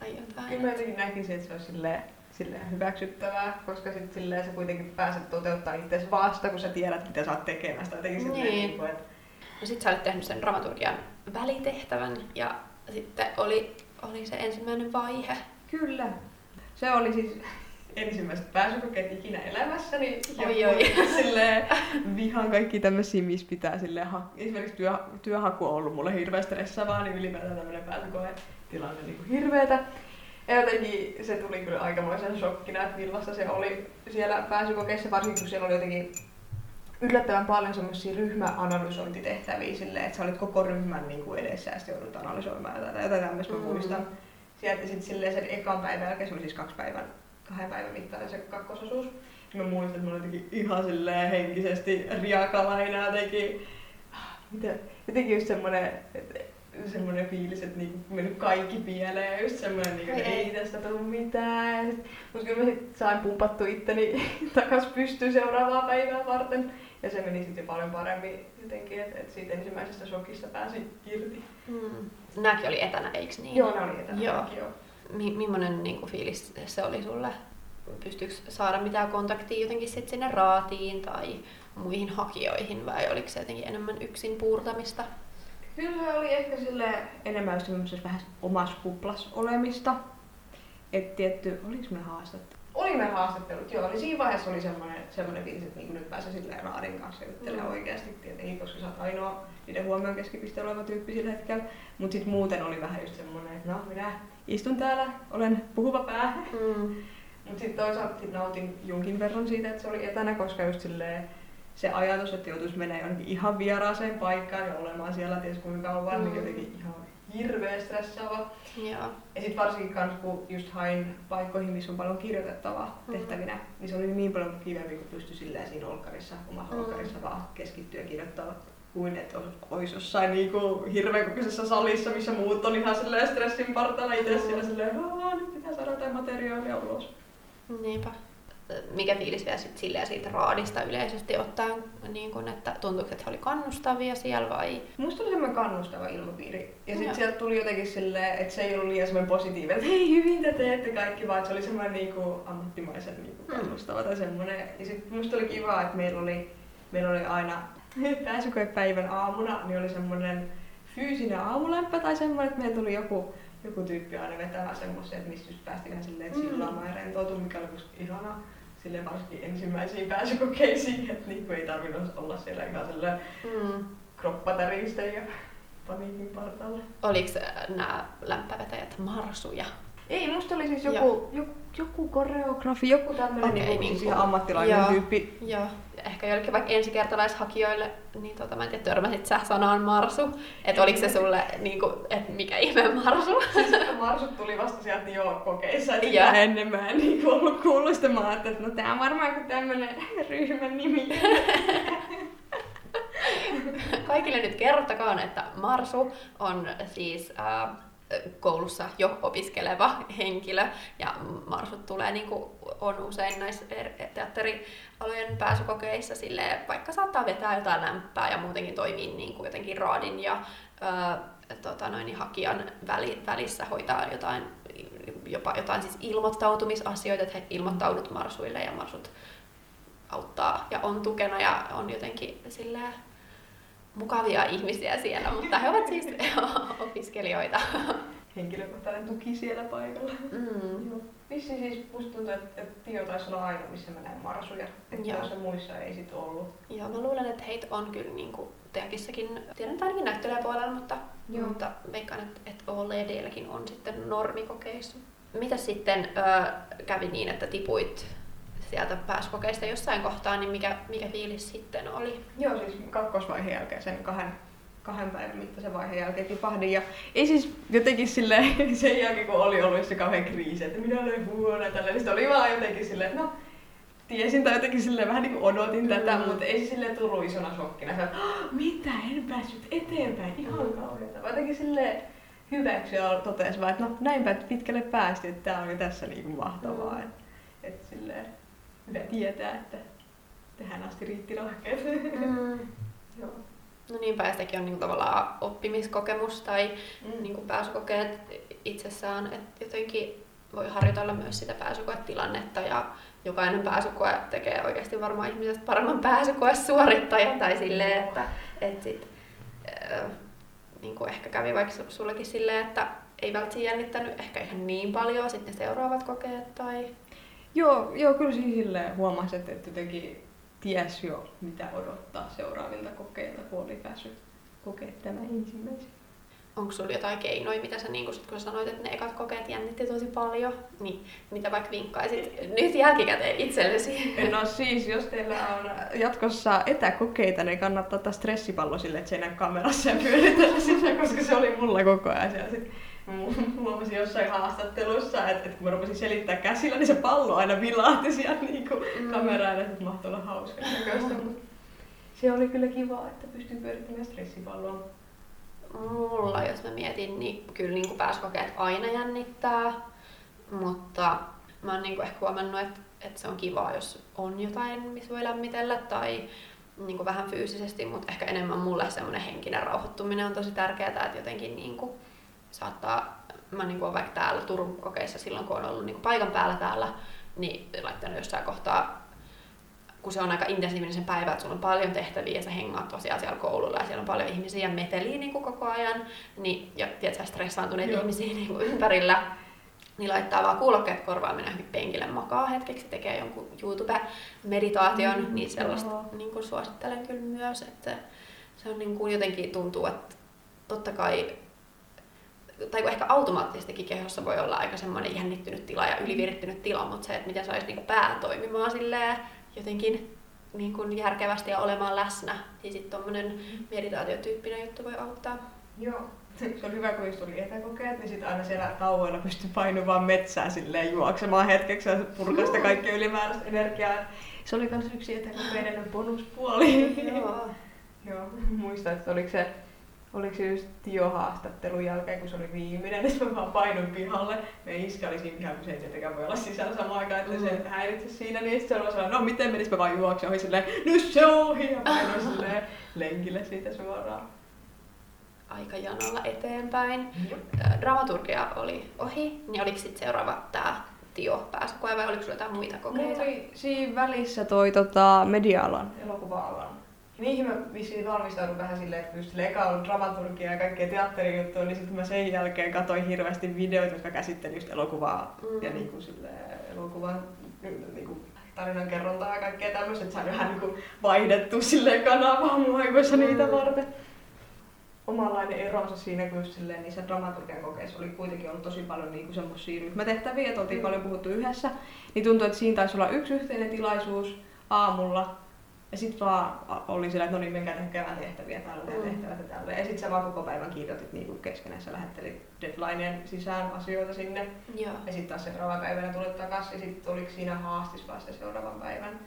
tai jotain. Kyllä mä jotenkin näkisin, että se olisi silleen, silleen hyväksyttävää, koska sit silleen sä kuitenkin pääset toteuttaa itse vasta, kun sä tiedät, mitä sä oot tekemässä. Jotenkin silleen, Niin. niin kuin, että No sit sä olit tehnyt sen dramaturgian välitehtävän ja sitten oli, oli se ensimmäinen vaihe. Kyllä. Se oli siis ensimmäiset pääsykokeet ikinä elämässäni. Oi, ja oi. Silleen, vihaan kaikki tämmöisiä, missä pitää silleen, ha- esimerkiksi työ, työhaku on ollut mulle hirveän stressaavaa, niin ylipäätään tämmöinen pääsykoe tilanne niin hirveetä. Ja jotenkin se tuli kyllä aikamoisen shokkina, että millaista se oli siellä pääsykokeissa, varsinkin kun siellä oli jotenkin yllättävän paljon semmoisia ryhmäanalysointitehtäviä silleen, että sä olit koko ryhmän niin kuin edessä ja sitten joudut analysoimaan jotain, jotain tämmöistä mä Mm. muistan. Sieltä sitten silleen sen ekan päivän jälkeen, se oli siis kaksi päivän, kahden päivän mittainen se kakkososuus. Mä muistan, että mä olin jotenkin ihan silleen henkisesti riakalaina jotenkin, mitä, jotenkin just semmonen, että semmoinen fiilis, että niinku mennyt kaikki pieleen ja just semmoinen, niinku, että ei tästä tule mitään. Mutta kyllä mä sit sain pumpattu itteni takas pystyyn seuraavaa päivää varten. Ja se meni sitten paljon paremmin jotenkin, että et siitä ensimmäisestä shokista pääsi irti. Mm. Nämäkin oli etänä, eiks niin? Joo, ne oli etänä Joo. joo. Mi- millainen niin kuin, fiilis se oli sulle? Pystyykö saada mitään kontaktia jotenkin sit sinne raatiin tai muihin hakijoihin vai oliko se jotenkin enemmän yksin puurtamista? Kyllä se oli ehkä sille enemmän semmoisessa vähän omassa kuplas olemista. Et tietty, oliks me haastattelut? Oli me haastattelut, joo. Eli siinä vaiheessa oli semmoinen, semmoinen fiilis, että niin nyt pääsee silleen raadin kanssa juttelemaan Mm. mm. oikeasti tietenkin, koska sä oot ainoa niiden huomion keskipiste oleva tyyppi sillä hetkellä. Mutta sitten muuten oli vähän just semmoinen, että no minä istun täällä, olen puhuva pää. Mm. Mutta sitten toisaalta sit nautin jonkin verran siitä, että se oli etänä, koska just silleen se ajatus, että joutuisi menemään jonnekin ihan vieraaseen paikkaan ja olemaan siellä ties kuinka kauan, Mm. niin jotenkin ihan hirveä stressaava. Joo. Ja sitten varsinkin kans, kun just hain paikkoihin, missä on paljon kirjoitettavaa Mm. tehtävinä, niin se oli niin paljon kivempi, kun pystyi silleen siinä olkarissa, omassa Mm. olkarissa vaan keskittyä ja kirjoittaa kuin että olisi jossain niinku hirveän kokoisessa salissa, missä muut on ihan silleen stressin partaalla itse Mm. siellä silleen, "Aa, nyt pitää saada jotain materiaalia ulos. Niinpä. Mikä fiilis vielä sit silleen siitä raadista yleisesti ottaen, niin kun, että tuntuuko, että he oli kannustavia siellä vai? Musta oli semmoinen kannustava ilmapiiri. Ja sitten sieltä tuli jotenkin silleen, että se ei ollut liian semmoinen positiivinen, että hei hyvin te teette kaikki, vaan se oli semmoinen niinku ammattimaisen niinku Mm. kannustava tai semmoinen. Ja sitten musta oli kiva, että meillä oli, meillä oli aina pääsykoepäivän aamuna, niin oli semmoinen fyysinen aamulämpö tai semmoinen, että meillä tuli joku, joku tyyppi aina vetämään semmoisen, että mistä päästiin vähän silleen Mm. chillaamaan ja rentoutumaan, mikä oli musta ihana. Silleen varsinkin ensimmäisiin pääsykokeisiin, että niinku ei tarvinnut olla siellä ihan silleen Mm. kroppatärinsten ja paniikin partaalla. Oliko nämä lämpävetäjät marsuja? Ei, musta oli siis joku, joku, joku koreografi, joku tämmönen Okei, niinku, niin kuin- ihan ammattilainen joo. tyyppi. Joo. Ehkä jollekin vaikka ensikertalaishakijoille, niin tota, mä en tiedä, törmäsit sä sanaan marsu? Että oliko se sulle, niin kuin, että mikä ihme marsu? Siis Marsut tuli vasta sieltä jo kokeissa, että sitä ennen mä en niinku ollut kuullut sitä. Mä ajattelin, että no tää on varmaan joku tämmönen ryhmän nimi. Kaikille nyt kerrottakaan, että Marsu on siis äh, koulussa jo opiskeleva henkilö. Ja Marsut tulee niin kuin on usein näissä er- teatterialojen pääsykokeissa sille vaikka saattaa vetää jotain lämpää ja muutenkin toimii niin kuin jotenkin raadin ja äh, tota noin, hakijan väli, välissä hoitaa jotain jopa jotain siis ilmoittautumisasioita, että he ilmoittaudut marsuille ja marsut auttaa ja on tukena ja on jotenkin silleen mukavia ihmisiä siellä, mutta he ovat siis opiskelijoita. Henkilökohtainen tuki siellä paikalla. Mm. Joo. Vissi siis musta tuntuu, että, Tio taisi olla aina, missä mä näin marsuja. Että muissa ei sit ollut. Joo, mä luulen, että heitä on kyllä niin kuin Teakissakin, tiedän että ainakin näyttelijäpuolella, mutta, Joo. mutta veikkaan, että, että OLEDlläkin on sitten normikokeissa. Mitä sitten ö, kävi niin, että tipuit sieltä pääsykokeista jossain kohtaa, niin mikä, mikä fiilis sitten oli? Joo, siis kakkosvaiheen jälkeen sen kahden, kahden päivän mittaisen vaiheen jälkeen tipahdin. Ja ei siis jotenkin sille sen jälkeen kun oli ollut se kauhean kriisi, että minä olen huono ja tällä, niin sitten oli vaan jotenkin silleen, että no tiesin tai jotenkin sille vähän niin kuin odotin mm. tätä, mutta ei se silleen tullut isona shokkina. Se, mitä, en päässyt eteenpäin, ihan kauheata. Mä jotenkin silleen hyväksy ja totesi vaan, että no näinpä pitkälle päästiin, että tää on jo tässä niin kuin mahtavaa. Mm. Että et silleen hyvä tietää, että tähän asti riitti rahkeet. Mm. Joo. No niinpä, ja sitäkin on niin tavallaan oppimiskokemus tai mm. niin kuin pääsykokeet itsessään, että jotenkin voi harjoitella myös sitä pääsykoetilannetta ja jokainen pääsykoe tekee oikeasti varmaan ihmisestä paremman pääsykoesuorittajan tai silleen, että et sit, äh, niin kuin ehkä kävi vaikka sullekin silleen, että ei välttämättä jännittänyt ehkä ihan niin paljon sitten ne seuraavat kokeet tai... Joo, joo kyllä siinä silleen huomasi, että, että jotenkin ties jo mitä odottaa seuraavilta kokeilta, kun oli päässyt kokeet tämä ensimmäisen onko sulla jotain keinoja, mitä sä, niin kun, kun sanoit, että ne ekat kokeet jännitti tosi paljon, niin mitä vaikka vinkkaisit nyt jälkikäteen itsellesi? No siis, jos teillä on jatkossa etäkokeita, niin kannattaa ottaa stressipallo sille, että se ei näy kamerassa ja pyöritellä sitä, koska se oli mulla koko ajan siellä. Sitten huomasin jossain haastattelussa, että, että kun mä rupesin selittää käsillä, niin se pallo aina vilahti siellä niin kuin mm. kameraan, että mahtoi olla hauska näköistä. Se oli kyllä kiva, että pystyy pyörittämään stressipalloa mulla, jos mä mietin, niin kyllä niin kuin pääsykokeet aina jännittää, mutta mä oon niin kuin ehkä huomannut, että, että se on kiva, jos on jotain, missä voi lämmitellä tai niin kuin vähän fyysisesti, mutta ehkä enemmän mulle semmoinen henkinen rauhoittuminen on tosi tärkeää, että jotenkin niin kuin saattaa, mä niin kuin vaikka täällä Turun kokeissa silloin, kun on ollut niin kuin paikan päällä täällä, niin laittanut jossain kohtaa kun se on aika intensiivinen sen päivä, että sulla on paljon tehtäviä ja sä hengaat tosiaan siellä koululla ja siellä on paljon ihmisiä ja meteliä niin kuin koko ajan, niin, ja tiedätkö, stressaantuneita Joo. ihmisiä niin kuin ympärillä, niin laittaa vaan kuulokkeet korvaan, menee johonkin penkille makaa hetkeksi, tekee jonkun YouTube-meditaation, mm, niin sellaista niin kuin suosittelen kyllä myös, että se on niin kuin jotenkin tuntuu, että totta kai tai kun ehkä automaattisestikin kehossa voi olla aika semmoinen jännittynyt tila ja ylivirittynyt tila, mutta se, että miten saisi niin pään toimimaan silleen jotenkin niin kuin järkevästi ja olemaan läsnä, niin sitten tuommoinen meditaatiotyyppinen juttu voi auttaa. Joo. Se on hyvä, kun just oli etäkokeet, niin sitten aina siellä tauoilla pystyy painumaan metsään silleen juoksemaan hetkeksi ja purkaa sitä kaikkea ylimääräistä energiaa. Se oli myös yksi etäkokeiden bonuspuoli. Joo. Joo, muistan, että oliko se oliko se just Tio-haastattelun jälkeen, kun se oli viimeinen, niin mä vaan painoin pihalle. Me iskä oli siinä kun se ei tietenkään voi olla sisällä samaan aikaan, että mm. se häiritsi siinä, niin sitten se oli sellainen, no miten menis mä vaan juoksin ohi silleen, nyt se ohi, ja painoin silleen lenkille siitä suoraan. Aika janolla eteenpäin. Mm. Dramaturgia oli ohi, niin oliko sitten seuraava tämä Tio pääsykoe vai oliko sulla jotain muita kokeita? oli siinä välissä toi tota, media-alan, elokuva-alan niihin mä vissiin valmistaudun vähän silleen, että just eka on dramaturgia ja kaikkea teatterijuttuja, niin sitten mä sen jälkeen katsoin hirveästi videoita, jotka käsitteli just elokuvaa mm. ja niinku silleen, elokuvan niinku, tarinankerrontaa ja kaikkea tämmöistä, että sain vähän niinku vaihdettu silleen kanavaa mun aivoissa mm. niitä varten. Omanlainen eronsa siinä, kun just silleen niissä dramaturgian kokeissa oli kuitenkin ollut tosi paljon niinku semmosia ryhmätehtäviä, että oltiin mm. paljon puhuttu yhdessä, niin tuntui, että siinä taisi olla yksi yhteinen tilaisuus aamulla, ja sitten vaan oli sillä, että no niin, menkää tekemään tehtäviä täällä mm. tehtävät ja tällä. Ja sitten sä vaan koko päivän kirjoitit niin keskenään, sä lähettelit deadlineen sisään asioita sinne. Joo. Ja sitten taas seuraavan päivänä tulit takaisin ja sitten oliko siinä haastis vasta seuraavan päivän.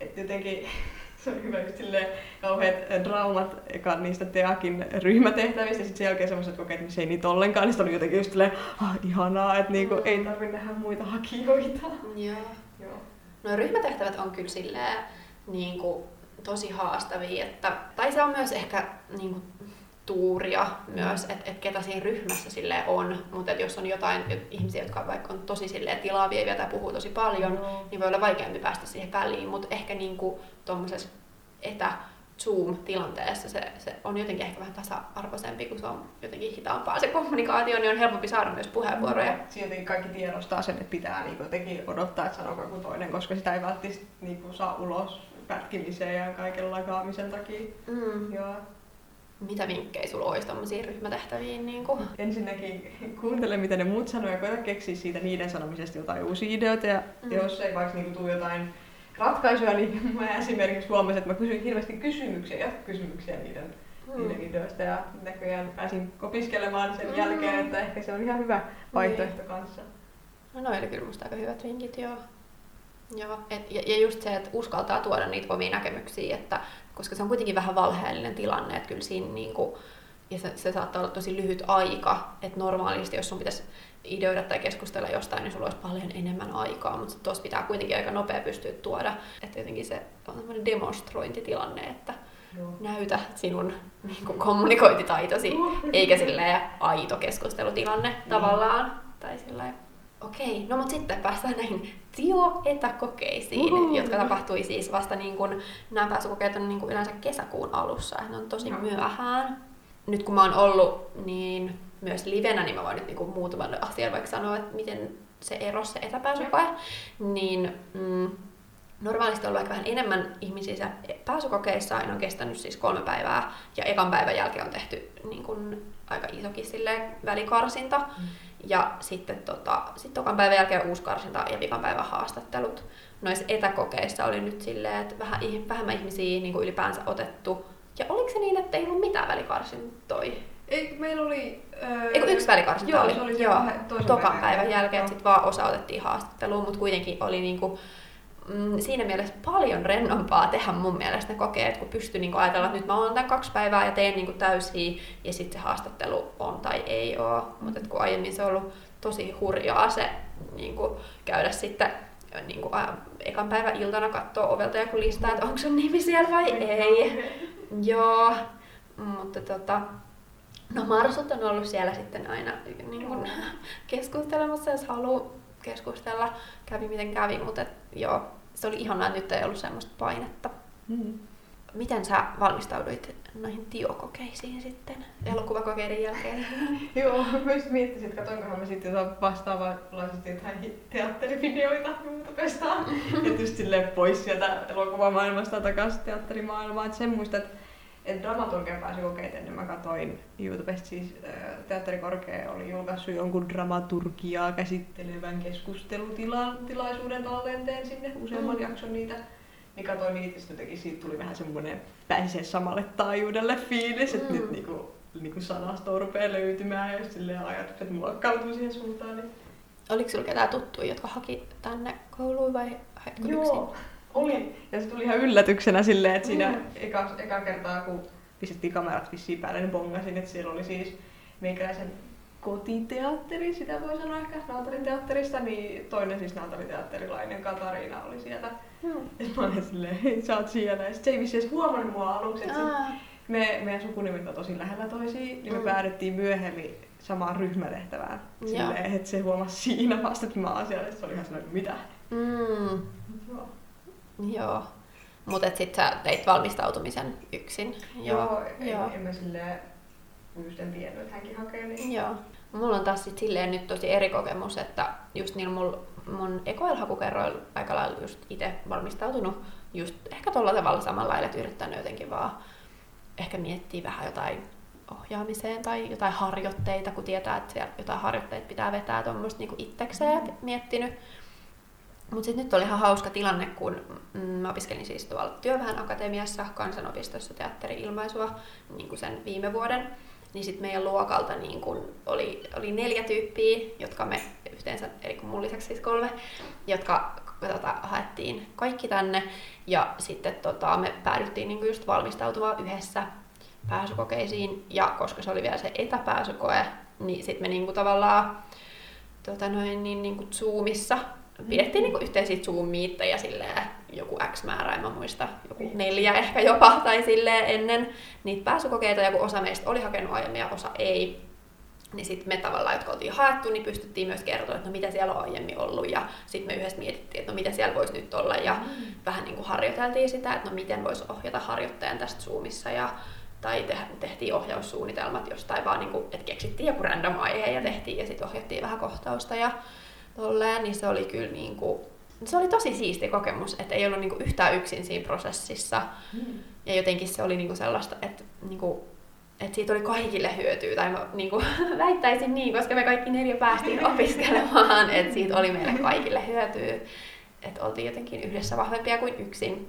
Et jotenkin se oli hyvä just silleen kauheat draumat eka niistä Teakin ryhmätehtävistä ja sitten sen jälkeen semmoiset kokeet, missä ei niitä ollenkaan, niin oli jotenkin just silleen, ah, ihanaa, että niinku, mm. ei tarvitse nähdä muita hakijoita. Joo. Joo. No ryhmätehtävät on kyllä silleen, niin kuin, tosi haastavia. Että, tai se on myös ehkä niin kuin, tuuria myös, että et ketä siinä ryhmässä sille on. Mutta jos on jotain ihmisiä, jotka vaikka on tosi tilavia tai puhuu tosi paljon, mm. niin voi olla vaikeampi päästä siihen väliin. Mutta ehkä niin tuommoisessa etä Zoom-tilanteessa se, se on jotenkin ehkä vähän tasa-arvoisempi, kun se on jotenkin hitaampaa se kommunikaatio, niin on helpompi saada myös puheenvuoroja. No, Siinä kaikki tiedostaa sen, että pitää niin jotenkin odottaa, että sanoo joku toinen, koska sitä ei välttämättä niin saa ulos pätkimiseen ja kaiken lakaamisen takia. Mm. Joo. Mitä vinkkejä sulla olisi tämmöisiin ryhmätehtäviin? Niin kuin? Ensinnäkin kuuntele, mitä ne muut sanoo ja koeta keksiä siitä niiden sanomisesta jotain uusia ideoita. Ja mm. jos ei vaikka niin tule jotain ratkaisuja, niin mä esimerkiksi huomasin, että mä kysyin hirveästi kysymyksiä ja kysymyksiä niiden hmm. niiden videoista ja näköjään pääsin opiskelemaan sen mm. jälkeen, että ehkä se on ihan hyvä vaihtoehto niin. kanssa. No noi oli kyllä musta aika hyvät vinkit, joo. Joo, et, ja, ja just se, että uskaltaa tuoda niitä omia näkemyksiä, että, koska se on kuitenkin vähän valheellinen tilanne, että kyllä siinä niinku, ja se, se saattaa olla tosi lyhyt aika, että normaalisti jos sun pitäisi ideoida tai keskustella jostain, niin sulla olisi paljon enemmän aikaa, mutta tuossa pitää kuitenkin aika nopea pystyä tuoda, että jotenkin se on tämmöinen demonstrointitilanne, että Joo. näytä sinun niin kuin, kommunikointitaitosi, eikä silleen aito keskustelutilanne mm. tavallaan. Tai silleen, Okei, no mutta sitten päästään näihin TIO-etäkokeisiin, Uhu. jotka tapahtui siis vasta niin kuin, nämä pääsykokeet on niin kuin yleensä kesäkuun alussa, ne on tosi no. myöhään. Nyt kun mä oon ollut niin myös livenä, niin mä voin nyt niin kuin muutaman asian vaikka sanoa, että miten se ero se etäpääsykoe, niin mm, normaalisti on ollut aika vähän enemmän ihmisiä pääsykokeissa, aina on kestänyt siis kolme päivää, ja ekan päivän jälkeen on tehty niin kuin, aika isokin välikarsinta. Mm. Ja sitten tota, sit tokan päivän jälkeen uusi karsinta ja vikan päivän haastattelut. Noissa etäkokeissa oli nyt silleen, että vähän, vähemmän ihmisiä niin kuin ylipäänsä otettu. Ja oliko se niin, että ei ollut mitään välikarsintoja? Ei, meillä oli... Öö... Eiku yksi välikarsinta joo, oli? Se oli joo, tokan päivän, päivän jälkeen, sitten vaan osa otettiin haastatteluun, mutta kuitenkin oli niinku, mm, siinä mielessä paljon rennompaa tehdä mun mielestä ne kokeet, kun pystyy niin ajatella, että nyt mä oon tämän kaksi päivää ja teen niin täysiä ja sitten se haastattelu on tai ei ole. Mutta kun aiemmin se on ollut tosi hurjaa se niin kuin, käydä sitten niin kuin, ä, ekan päivän iltana katsoa ovelta joku listaa, että onko sun nimi siellä vai ei. Joo, mutta tota, no Marsut on ollut siellä sitten aina niin kuin, keskustelemassa, jos haluaa keskustella. Kävi miten kävi, mutta et, joo, se oli ihanaa, että nyt ei ollut semmoista painetta. Mm. Miten sä valmistauduit noihin tiokokeisiin sitten elokuvakokeiden jälkeen? Joo, just miettisin, että katonkohan mä sitten jotain vastaavanlaisesti jotain teatterivideoita YouTubesta. että just silleen pois sieltä elokuvamaailmasta takaisin teatterimaailmaan. Että sen muista, että et dramaturgian pääsykokeet ennen mä katsoin YouTubesta, siis Teatterikorkea oli julkaissut jonkun dramaturgiaa käsittelevän keskustelutilaisuuden tallenteen sinne, useamman mm. jakson niitä. Niin katsoin niitä sitten siitä tuli vähän semmoinen pääsee samalle taajuudelle fiilis, että mm. nyt niinku, niinku sanasta rupeaa löytymään ja silleen ajatukset muokkautuu siihen suuntaan. Niin... Oliko sinulla ketään tuttuja, jotka haki tänne kouluun vai haitko Joo. yksin? Oli. Ja se tuli ihan yllätyksenä silleen, että siinä mm. eka, eka kertaa, kun pistettiin kamerat vissiin päälle, niin bongasin, että siellä oli siis meikäläisen kotiteatteri, sitä voi sanoa ehkä Naantalin teatterista, niin toinen siis Naantalin teatterilainen Katariina oli sieltä. Mm. Ja mä olin silleen, hei sä oot siellä. Ja sit se ei vissi edes huomannut mua aluksi. Että me, meidän sukunimet on tosi lähellä toisiin, niin me mm. päädyttiin myöhemmin samaan ryhmätehtävään. Silleen, että se huomasi siinä vasta, että mä oon siellä. Se oli ihan sellainen, mitä? Mm. Joo. Joo. Mutta sitten sä teit valmistautumisen yksin. Joo, joo. En, en mä silleen, just en tiennyt, että hänkin hakee. Niin... Joo. Mulla on taas sit silleen nyt tosi eri kokemus, että just niillä mul, mun ekoilhakukerroilla aika lailla just itse valmistautunut just ehkä tuolla tavalla samalla lailla, että yrittänyt jotenkin vaan ehkä miettiä vähän jotain ohjaamiseen tai jotain harjoitteita, kun tietää, että siellä jotain harjoitteita pitää vetää tuommoista niinku itsekseen mm. miettinyt. Mutta sitten nyt oli ihan hauska tilanne, kun mm, mä opiskelin siis tuolla Työväen Akatemiassa kansanopistossa teatteri-ilmaisua niin kuin sen viime vuoden. Niin sitten meidän luokalta niin kun oli, oli neljä tyyppiä, jotka me yhteensä, eli kun mun lisäksi siis kolme, jotka tota, haettiin kaikki tänne. Ja sitten tota, me päädyttiin niin just valmistautumaan yhdessä pääsykokeisiin. Ja koska se oli vielä se etäpääsykoe, niin sitten me niin tavallaan tota noin, niin, niin kuin Zoomissa pidettiin niinku yhteisiä zoom ja silleen joku X määrä, en mä muista, joku neljä ehkä jopa, tai silleen ennen. Niitä pääsykokeita, ja kun osa meistä oli hakenut aiemmin ja osa ei, niin sitten me tavallaan, jotka oltiin haettu, niin pystyttiin myös kertoa, että no mitä siellä on aiemmin ollut, ja sitten me yhdessä mietittiin, että no mitä siellä voisi nyt olla, ja mm. vähän niin kuin harjoiteltiin sitä, että no miten voisi ohjata harjoittajan tästä Zoomissa, ja tai te, tehtiin ohjaussuunnitelmat jostain vaan, niin kuin, että keksittiin joku random aihe ja tehtiin, ja sitten ohjattiin vähän kohtausta, ja tolleen, niin se oli kyllä niin kuin, se oli tosi siisti kokemus, että ei ollut niin kuin yhtään yksin siinä prosessissa. Mm. Ja jotenkin se oli niin kuin sellaista, että, niin kuin, että siitä oli kaikille hyötyä, tai mä niin kuin, väittäisin niin, koska me kaikki neljä päästiin opiskelemaan, että siitä oli meille kaikille hyötyä. Että oltiin jotenkin yhdessä vahvempia kuin yksin.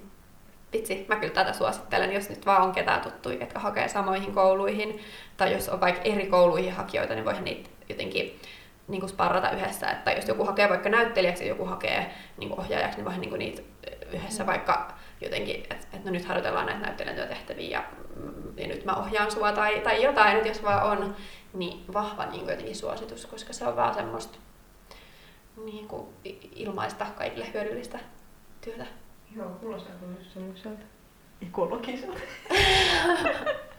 vitsi, mä kyllä tätä suosittelen, jos nyt vaan on ketään tuttuja, ketkä hakee samoihin kouluihin, tai jos on vaikka eri kouluihin hakijoita, niin voihan niitä jotenkin niin kuin sparrata yhdessä, että jos joku hakee vaikka näyttelijäksi ja joku hakee niin kuin ohjaajaksi, niin voihan niin kuin niitä yhdessä vaikka jotenkin, että et no nyt harjoitellaan näitä näyttelijän työtehtäviä ja, mm, ja nyt mä ohjaan sua tai, tai jotain, että jos vaan on niin vahva niin kuin jotenkin suositus, koska se on vaan semmoista niin kuin ilmaista kaikille hyödyllistä työtä. Joo, kuulostaa kyllä semmoiselta ekologiselta.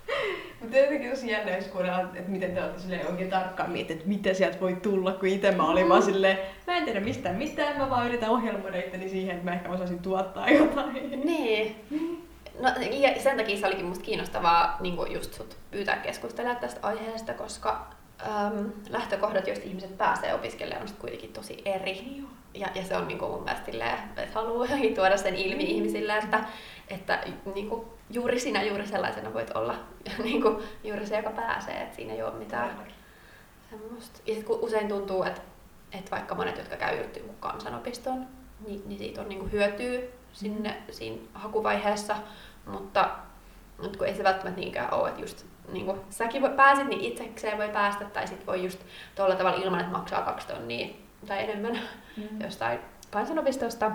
Mutta jotenkin tosi jännä, jos kuunnella, että miten te olette oikein tarkkaan miettineet, että mitä sieltä voi tulla, kun itse mä olin vaan silleen, mä en tiedä mistään mitään, mä vaan yritän ohjelmoida itteni siihen, että mä ehkä osasin tuottaa jotain. Niin. No, ja sen takia se olikin musta kiinnostavaa niin just sut pyytää keskustella tästä aiheesta, koska äm, lähtökohdat, joista ihmiset pääsee opiskelemaan, on sitten kuitenkin tosi eri. Ja, ja se on niin mun mielestä silleen, että haluaa tuoda sen ilmi ihmisille, että, että niin kuin juuri sinä juuri sellaisena voit olla niin kuin juuri se, joka pääsee, että siinä ei ole mitään semmoista. Ja sitten usein tuntuu, että, että vaikka monet, jotka käy just kansanopistoon, niin, niin siitä on niin kuin hyötyä sinne mm. siinä hakuvaiheessa, mutta, mutta kun ei se välttämättä niinkään ole, että just niin kuin säkin voi, pääsit, niin itsekseen voi päästä, tai sitten voi just tuolla tavalla ilman, että maksaa kaksi tonnia tai enemmän mm. jostain kansanopistosta,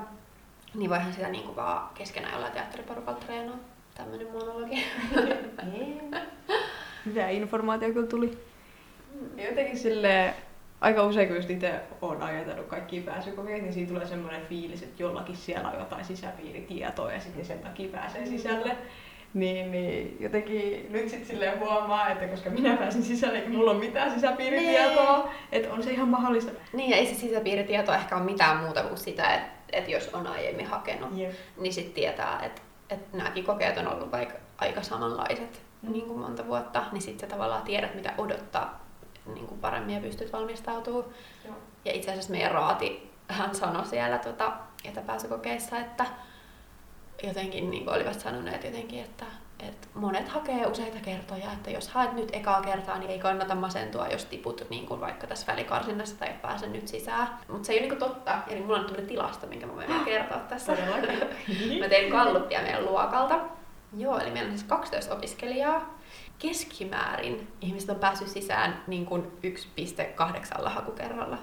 niin voihan sitä niin kuin vaan keskenään jollain teatteriporukalla treenaa. Tämmöinen monologi. Hyvä informaatio kyllä tuli. Mm. Jotenkin sille aika usein, kun just itse olen ajatellut kaikki pääsykokeet, niin siinä tulee semmoinen fiilis, että jollakin siellä on jotain sisäpiiritietoa ja sitten sen takia pääsee mm. sisälle. Niin, niin jotenkin nyt sitten silleen huomaa, että koska minä pääsin sisälle, eikä mulla ole mitään sisäpiiritietoa, niin. että on se ihan mahdollista. Niin, ja ei se sisäpiiritieto ehkä ole mitään muuta kuin sitä, että, että jos on aiemmin hakenut, yep. niin sitten tietää, että että nämäkin kokeet on ollut vaikka aika samanlaiset mm. niin kuin monta vuotta, niin sitten tavallaan tiedät, mitä odottaa niin kuin paremmin ja pystyt valmistautumaan. Joo. Ja itse asiassa meidän raati, hän sanoi siellä tota, etäpääsykokeissa, että jotenkin niin kuin olivat sanoneet jotenkin, että, että monet hakee useita kertoja, että jos haet nyt ekaa kertaa, niin ei kannata masentua, jos tiput niin kuin vaikka tässä välikarsinnassa tai et pääse nyt sisään. Mutta se ei ole niin kuin totta. Eli mulla on tämmöinen tilasto, minkä mä voin kertoa tässä. mä tein kalluppia meidän luokalta. Joo, eli meillä on siis 12 opiskelijaa. Keskimäärin ihmiset on päässyt sisään niin kuin 1,8 hakukerralla.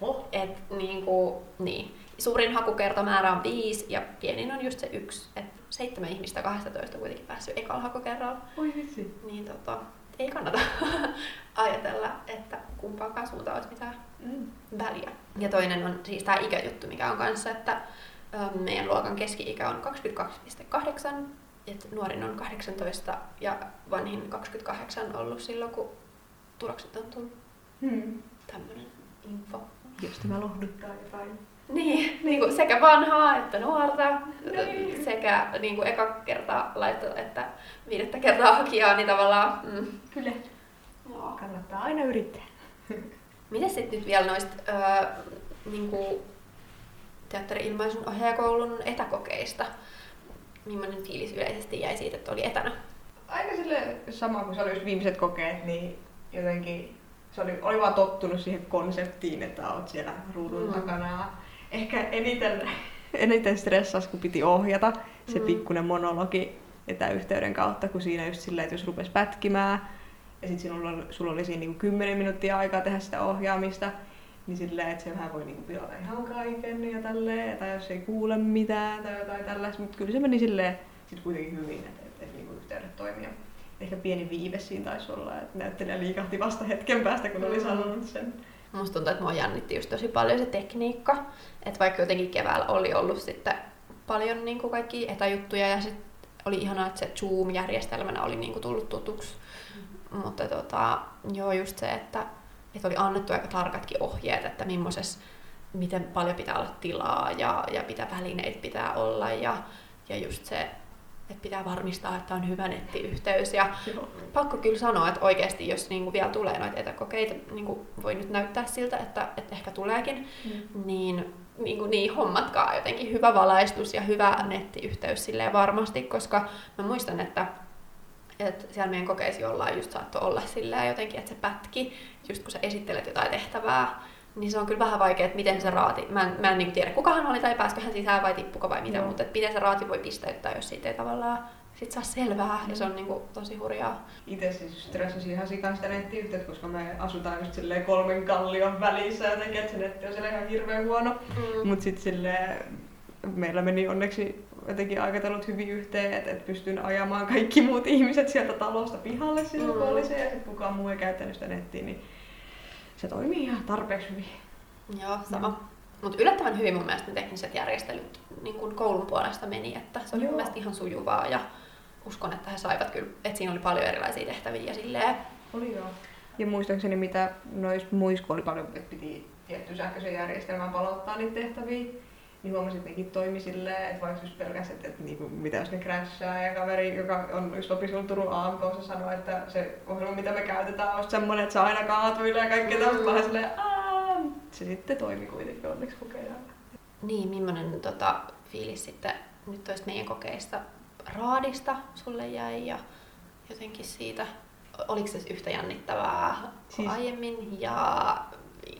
Oho. Et, niin kuin, niin. Suurin hakukertomäärä on viisi ja pienin on just se yksi. Et seitsemän ihmistä 12 kuitenkin päässyt ekalla hakukerralla. Oi vitsi. Niin tota, ei kannata ajatella, että kumpaakaan suuntaan olisi mitään mm. väliä. Ja toinen on siis tämä ikäjuttu, mikä on kanssa, että meidän luokan keski-ikä on 22,8, että nuorin on 18 ja vanhin 28 ollut silloin, kun tulokset on tullut. Hmm. Tämmöinen info. Jos tämä lohduttaa jotain. Niin, niin kuin sekä vanhaa että nuorta, niin. sekä niin kuin eka kertaa laittaa että viidettä kertaa hakijaa, niin tavallaan... Mm. Kyllä. Joo. Kannattaa aina yrittää. Miten sitten nyt vielä noista öö, niin kuin teatteri-ilmaisun ohjaajakoulun etäkokeista? Millainen fiilis yleisesti jäi siitä, että oli etänä? Aika sille sama kuin se oli viimeiset kokeet, niin jotenkin se oli, oli vaan tottunut siihen konseptiin, että olet siellä ruudun mm. takana ehkä eniten, eniten stressas, kun piti ohjata se mm. pikkuinen monologi etäyhteyden kautta, kun siinä just silleen, että jos rupes pätkimään, ja sitten sinulla, sulla oli siinä niinku 10 minuuttia aikaa tehdä sitä ohjaamista, niin silleen, että se vähän voi niinku pilata ihan kaiken ja tälleen, tai jos ei kuule mitään tai jotain tällaista, mutta kyllä se meni silleen sit kuitenkin hyvin, että, että, että niinku yhteydet toimia. Ehkä pieni viive siinä taisi olla, että näyttelijä liikahti vasta hetken päästä, kun oli mm. sanonut sen. Musta tuntuu, että mua jännitti just tosi paljon se tekniikka. Että vaikka jotenkin keväällä oli ollut sitten paljon niin kuin kaikki etäjuttuja ja sitten oli ihanaa, että se Zoom-järjestelmänä oli niin kuin tullut tutuksi. Mm-hmm. Mutta tota, joo, just se, että, että oli annettu aika tarkatkin ohjeet, että miten paljon pitää olla tilaa ja, ja mitä välineitä pitää olla ja, ja just se, että pitää varmistaa, että on hyvä nettiyhteys. Ja Joo. pakko kyllä sanoa, että oikeasti jos niinku vielä tulee noita etäkokeita, niin kuin voi nyt näyttää siltä, että, että ehkä tuleekin, mm. niin niin, kuin niin hommatkaa jotenkin hyvä valaistus ja hyvä nettiyhteys silleen varmasti, koska mä muistan, että että siellä meidän kokeisi jollain just saattoi olla silleen jotenkin, että se pätki, just kun sä esittelet jotain tehtävää, niin se on kyllä vähän vaikea, että miten se raati, mä en, mä en niin tiedä kuka hän oli tai pääskö hän sisään vai tippuko vai mitä, Joo. mutta että miten se raati voi pisteyttää, jos siitä ei tavallaan sit saa selvää, ja se on niin kuin tosi hurjaa. Itse siis stressasin ihan sikan sitä nettiyhteyttä, koska me asutaan just silleen kolmen kallion välissä jotenkin, että se netti on siellä ihan hirveän huono. Mm. Mut sit silleen, meillä meni onneksi jotenkin aikataulut hyvin yhteen, että et pystyn ajamaan kaikki muut ihmiset sieltä talosta pihalle silloin, kun Mm. oli se, ja sit kukaan muu ei käyttänyt sitä nettiä, niin se toimii ihan tarpeeksi hyvin. Joo, sama. Mutta yllättävän hyvin mun mielestä ne tekniset järjestelyt niin kuin koulun puolesta meni, että se oli Joo. mun mielestä ihan sujuvaa ja uskon, että he saivat kyllä, että siinä oli paljon erilaisia tehtäviä ja silleen. Oli joo. Ja muistaakseni mitä noissa muissa, kun oli paljon, että piti tietty sähköisen järjestelmään palauttaa niitä tehtäviä, niin huomasin, että nekin toimi silleen, että vaikka just pelkästään, että, että niinku, mitä jos ne crashaa ja kaveri, joka on just opiskellut Turun AMKssa sanoi, että se ohjelma, mitä me käytetään, on semmoinen, että se aina kaatuilee ja kaikkea Mm. tämmöistä vähän silleen, "Aa", se sitten toimi kuitenkin onneksi kokeillaan. Niin, millainen tota, fiilis sitten nyt toista meidän kokeista raadista sulle jäi ja jotenkin siitä, oliko se yhtä jännittävää kuin Siis- aiemmin ja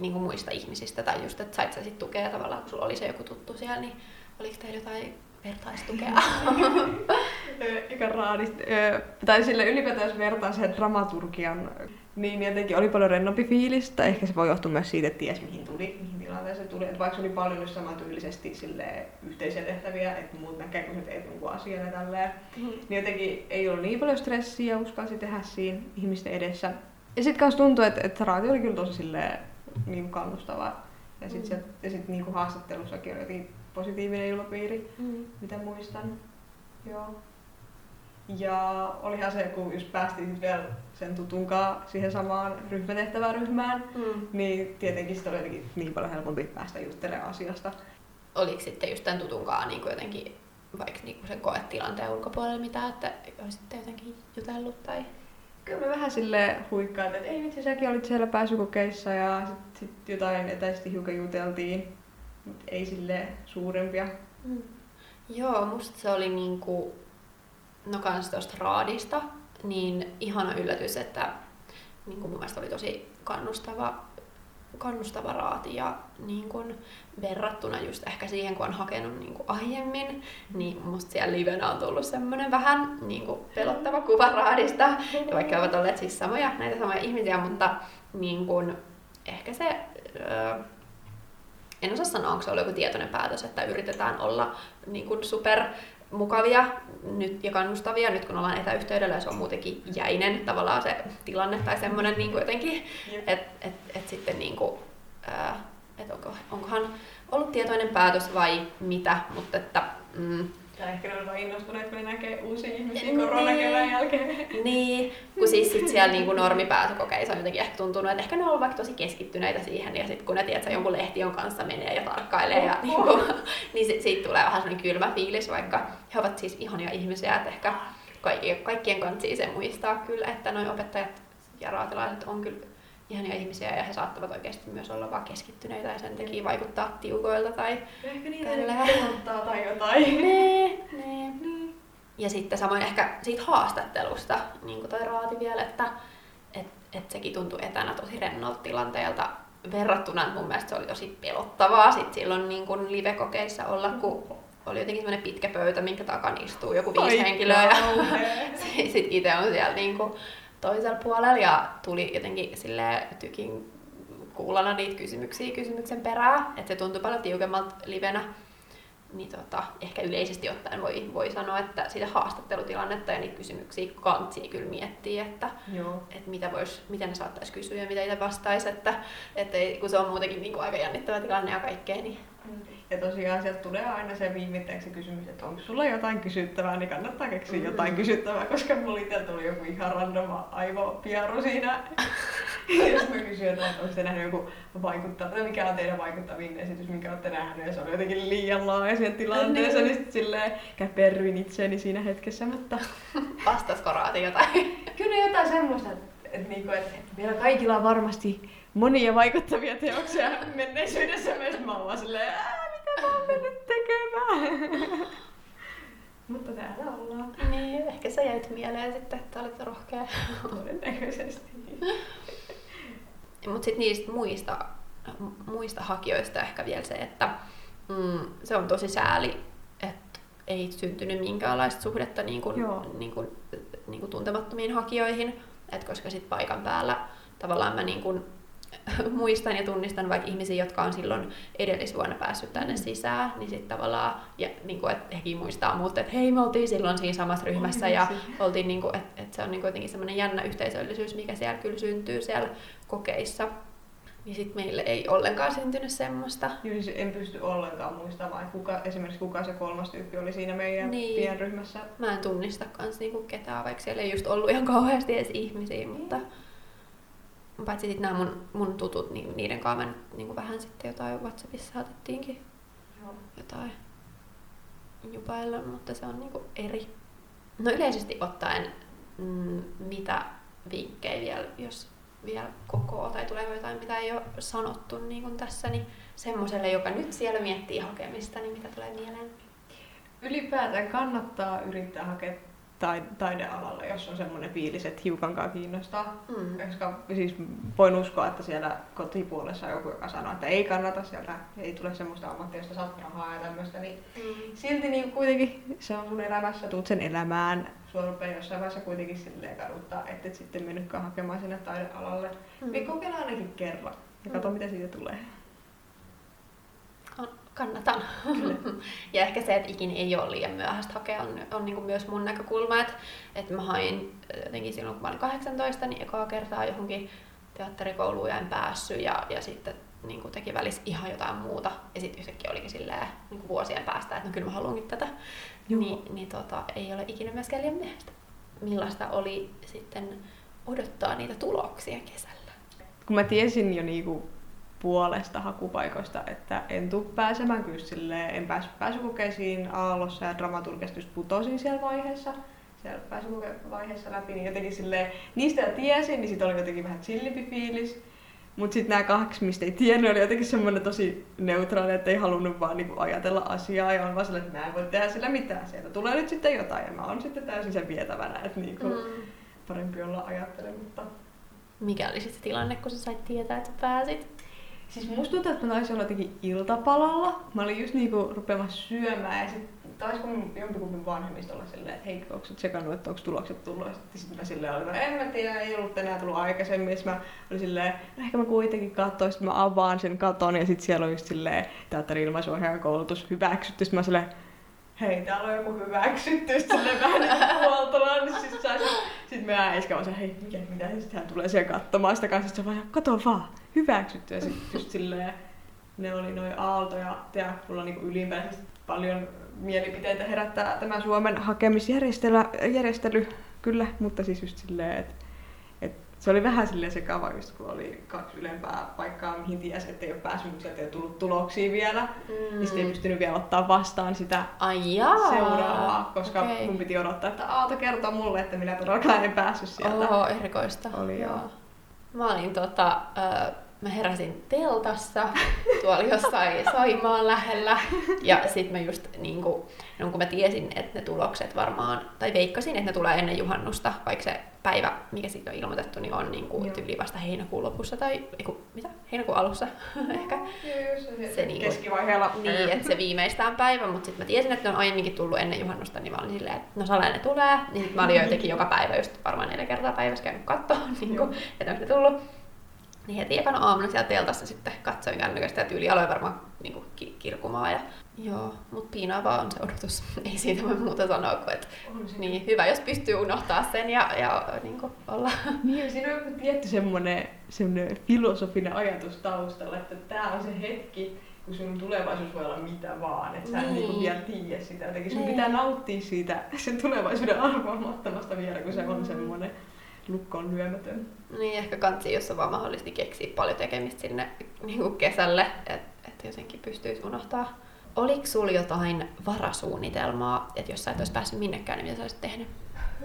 niin kuin muista ihmisistä tai just, että sait sä sit tukea tavallaan, kun sulla oli se joku tuttu siellä, niin oliko teillä jotain vertaistukea? Eikä raadista. ö, Tai sille ylipäätään jos vertaa sen dramaturgian, niin jotenkin oli paljon rennompi fiilis. Tai ehkä se voi johtua myös siitä, että ties mihin tuli, mihin tilanteeseen tuli. Että vaikka se oli paljon just samantyylisesti sille yhteisiä tehtäviä, että muut näkee, kun sä teet jonkun asian ja tälleen. Niin jotenkin ei ollut niin paljon stressiä ja uskalsi tehdä siinä ihmisten edessä. Ja sit kans tuntui, että, että raati oli kyllä tosi silleen, niin kuin kannustava. Ja sit, Mm. se, ja sit niin kuin haastattelussakin oli jotenkin positiivinen ilmapiiri Mm. mitä muistan. Joo. Ja olihan se, kun just päästiin sit vielä sen tutunkaan siihen samaan ryhmätehtävään ryhmään, Mm. niin tietenkin sitä oli jotenkin niin paljon helpompi päästä juttelemaan asiasta. Oliko sitten just tämän tutunkaan niin kuin jotenkin vaikka niin kuin sen koetilanteen ulkopuolella mitään, että olisitte jotenkin jutellut tai... Kyllä me vähän sille huikkaat, että ei vitsi, säkin olit siellä pääsykokeissa ja sit, sit jotain etäisesti hiukan juteltiin. Mut ei sille suurempia. Mm. Joo, musta se oli niinku, no kans tosta raadista, niin ihana yllätys, että niinku mun mielestä oli tosi kannustava, kannustava raati ja niin verrattuna just ehkä siihen, kun on hakenut niin kuin aiemmin, niin musta siellä livenä on tullut semmoinen vähän niin kuin pelottava kuva raadista. Ja vaikka ovat olleet siis samoja, näitä samoja ihmisiä, mutta niin kuin, ehkä se... Öö, en osaa sanoa, onko se ollut joku tietoinen päätös, että yritetään olla niin kuin super mukavia nyt ja kannustavia, nyt kun ollaan etäyhteydellä ja se on muutenkin jäinen tavallaan se tilanne tai semmoinen niin kuin jotenkin, että et, et sitten niin kuin, ää, et onko, onkohan ollut tietoinen päätös vai mitä, mutta että mm, Tai ehkä ne on vaan innostuneet, kun ne näkee uusia ihmisiä Niin. koronakevään jälkeen. Niin, kun siis sit siellä niinku normipääsykokeissa on jotenkin ehkä tuntunut, että ehkä ne on ollut vaikka tosi keskittyneitä siihen, ja sitten kun ne tiedät, että jonkun lehtion kanssa menee ja tarkkailee, ja niinku, niin sit, siitä tulee vähän sellainen kylmä fiilis, vaikka he ovat siis ihania ihmisiä, että ehkä kaikki, kaikkien kanssa se muistaa kyllä, että noin opettajat ja raatilaiset on kyllä ihania ihmisiä, ja he saattavat oikeasti myös olla vaan keskittyneitä, ja sen takia vaikuttaa tiukoilta tai Ja ehkä niitä pelottaa tai jotain. Nee, nee. Ja sitten samoin ehkä siitä haastattelusta, niin kuin toi Raati vielä, että et, et sekin tuntui etänä tosi rennolta tilanteelta verrattuna, että mun mielestä se oli tosi pelottavaa sit silloin niin kuin live-kokeissa olla, kun oli jotenkin semmoinen pitkä pöytä, minkä takana istuu joku viisi Ai henkilöä ja sitten itse on siellä niin kuin toisella puolella ja tuli jotenkin sille tykin kuulana niitä kysymyksiä kysymyksen perää, että se tuntui paljon tiukemmalta livenä. Niin tota, ehkä yleisesti ottaen voi, voi sanoa, että sitä haastattelutilannetta ja niitä kysymyksiä kantsii kyllä miettii, että, Joo. että mitä vois, miten ne saattaisi kysyä ja mitä itse vastaisi, että, että ei- kun se on muutenkin niin kuin aika jännittävä tilanne ja kaikkea, niin Ja tosiaan sieltä tulee aina se viimeiseksi kysymys, että onko sulla jotain kysyttävää, niin kannattaa keksiä Mm. jotain kysyttävää, koska mulla itsellä tuli joku ihan random aivopiaru siinä. sitten mä kysyin, että onko te nähnyt joku vaikuttava, tai mikä on teidän vaikuttavin esitys, minkä olette nähnyt, ja se oli jotenkin liian laaja siihen tilanteeseen, niin sitten silleen käperryin itseäni siinä hetkessä, mutta vastasko Raati jotain? kyllä jotain semmoista, että, niinku, että meillä kaikilla on varmasti monia vaikuttavia teoksia menneisyydessä myös. Mä oon vaan silleen, "Ää, mitä mä oon mennyt tekemään? Mutta täällä ollaan niin, ehkä sä jäit mieleen sitten, että olet rohkea. todennäköisesti. Mutta sitten niistä muista muista hakijoista ehkä vielä se, että mm, se on tosi sääli, että ei syntynyt minkäänlaista suhdetta niin kuin, niin kuin, niin kuin tuntemattomiin hakijoihin, että koska sitten paikan päällä tavallaan mä niin kuin muistan ja tunnistan vaikka ihmisiä, jotka on silloin edellisvuonna päässyt tänne mm. sisään, niin sitten tavallaan, ja niin kuin, että hekin muistaa muut, että hei, me oltiin silloin siinä samassa ryhmässä, ja oltiin, niin kuin, että, että se on niin kuin jotenkin semmoinen jännä yhteisöllisyys, mikä siellä kyllä syntyy siellä kokeissa. Niin sitten meille ei ollenkaan syntynyt semmoista. Joo, siis en pysty ollenkaan muistamaan, että kuka, esimerkiksi kuka se kolmas tyyppi oli siinä meidän niin. pienryhmässä. Mä en tunnista kans niinku ketään, vaikka siellä ei just ollut ihan kauheasti edes ihmisiä, mutta paitsi sitten nämä mun, mun tutut, niin niiden kanssa mä niin vähän sitten jotain WhatsAppissa saatettiinkin Joo. jotain jupailla, mutta se on niinku eri. No yleisesti ottaen, mm, mitä vinkkejä vielä, jos vielä koko tai tulee jotain, mitä ei ole sanottu niin kuin tässä, niin semmoiselle, joka nyt siellä miettii hakemista, niin mitä tulee mieleen? Ylipäätään kannattaa yrittää hakea taidealalla, jos on semmoinen fiilis, että hiukankaan kiinnostaa. Mm. Koska siis voin uskoa, että siellä kotipuolessa on joku, joka sanoo, että ei kannata, sieltä ei tule semmoista ammattia, josta saat rahaa ja tämmöistä. Niin mm. Silti niin kuitenkin se on sun elämässä, tuut sen elämään. Sua rupeaa jossain vaiheessa kuitenkin silleen kaduttaa, että et sitten mennytkään hakemaan sinne taidealalle. Mm. Niin kokeilla ainakin kerran ja katso, mm. mitä siitä tulee kannatan. ja ehkä se, että ikin ei ole liian myöhäistä hakea, on, on niin myös mun näkökulma, että, että mä hain jotenkin silloin, kun mä olin 18, niin ekaa kertaa johonkin teatterikouluun ja en päässyt ja, ja sitten niin kuin teki välissä ihan jotain muuta. Ja sitten yhtäkkiä olikin silleen, niin kuin vuosien päästä, että no kyllä mä haluankin tätä. Joo. Niin, niin tota, ei ole ikinä myöskään liian myöhäistä. Millaista oli sitten odottaa niitä tuloksia kesällä? Kun mä tiesin jo niinku puolesta hakupaikoista, että en tuu pääsemään kyllä silleen, en päässyt pääsykokeisiin Aallossa ja dramaturgista just putosin siellä vaiheessa, siellä pääsykokevaiheessa läpi, niin jotenkin silleen, niistä jo tiesin, niin sit oli jotenkin vähän chillimpi fiilis. Mutta sitten nämä kaksi, mistä ei tiennyt, oli jotenkin semmoinen tosi neutraali, että ei halunnut vaan niinku ajatella asiaa ja on vaan sellainen, että mä en voi tehdä sillä mitään. Sieltä tulee nyt sitten jotain ja mä oon sitten täysin sen vietävänä, että niinku mm. parempi olla ajattelematta. Mikä oli sitten se tilanne, kun sä sait tietää, että pääsit? Siis musta tuntuu, että mä taisin olla jotenkin iltapalalla. Mä olin just niinku rupeamassa syömään ja sit taisi kun jompikumpi vanhemmista olla silleen, että hei, onko tsekannut, että onko tulokset tullut? Ja sitten sit mä silleen olin, en mä tiedä, ei ollut tänään tullut aikaisemmin. Sitten mä olin silleen, no ehkä mä kuitenkin katsoin, sitten mä avaan sen katon ja sitten siellä on just silleen teatteri ilmaisuohjaajan koulutus hyväksytty. Sitten mä silleen, hei, täällä on joku hyväksytty, silleen vähän niin niin siis sai sitten meidän äiskä on se, hei, mikä, mitä, ja sitten hän tulee siellä katsomaan? Sitä kanssa, sitten se vaan, kato vaan, hyväksytty, ja sitten just silleen, ne oli noin Aalto ja Teakkulla niin ylipäänsä paljon mielipiteitä herättää tämä Suomen hakemisjärjestely, kyllä, mutta siis just silleen, että se oli vähän silleen sekava, just kun oli kaksi ylempää paikkaa, mihin tiesi, että ei ole päässyt, mutta ei tullut tuloksia vielä. Mm. Niin sitten ei pystynyt vielä ottaa vastaan sitä Ai jaa. seuraavaa, koska okay. mun piti odottaa, että Aalto kertoo mulle, että minä todellakaan en päässyt sieltä. Oho, erikoista. Oli joo. joo. Mä olin tota, äh, mä heräsin teltassa tuolla jossain Saimaan lähellä. Ja sitten mä just niin kuin, no kun mä tiesin, että ne tulokset varmaan, tai veikkasin, että ne tulee ennen juhannusta, vaikka se päivä, mikä siitä on ilmoitettu, niin on niin kuin tyyli vasta heinäkuun lopussa tai eiku, mitä? heinäkuun alussa ehkä. Joo, se, se niin keskivaiheella. Niin, että se viimeistään päivä, mutta sitten mä tiesin, että ne on aiemminkin tullut ennen juhannusta, niin mä olin silleen, että no salainen ne tulee. Niin mä olin jo jotenkin joka päivä just varmaan neljä kertaa päivässä käynyt katsoa, niin kuin, että onko ne tullut. Niin heti ekana aamuna siellä teltassa sitten katsoin kännykästä ja tyyli aloin varmaan niin kuin, ki- kirkumaan. Ja, joo, mutta piinaavaa on se odotus. Ei siitä voi muuta sanoa kuin, että niin, hyvä, jos pystyy unohtaa sen ja, ja niin kuin, olla. Niin, siinä on joku tietty semmoinen, semmoinen filosofinen ajatus taustalla, että tämä on se hetki, kun sun tulevaisuus voi olla mitä vaan, että sä niin. et niinku vielä tiedä sitä. Jotenkin sun niin. pitää nauttia siitä sen tulevaisuuden arvaamattomasta vielä, kun se on mm. semmoinen lukkoon lyömätön. Niin, ehkä kansi, jossa vaan mahdollisesti keksiä paljon tekemistä sinne niin kuin kesälle, että et jotenkin pystyisi unohtaa. Oliko sulla jotain varasuunnitelmaa, että jos sä et olisi päässyt minnekään, niin mitä sä olisit tehnyt?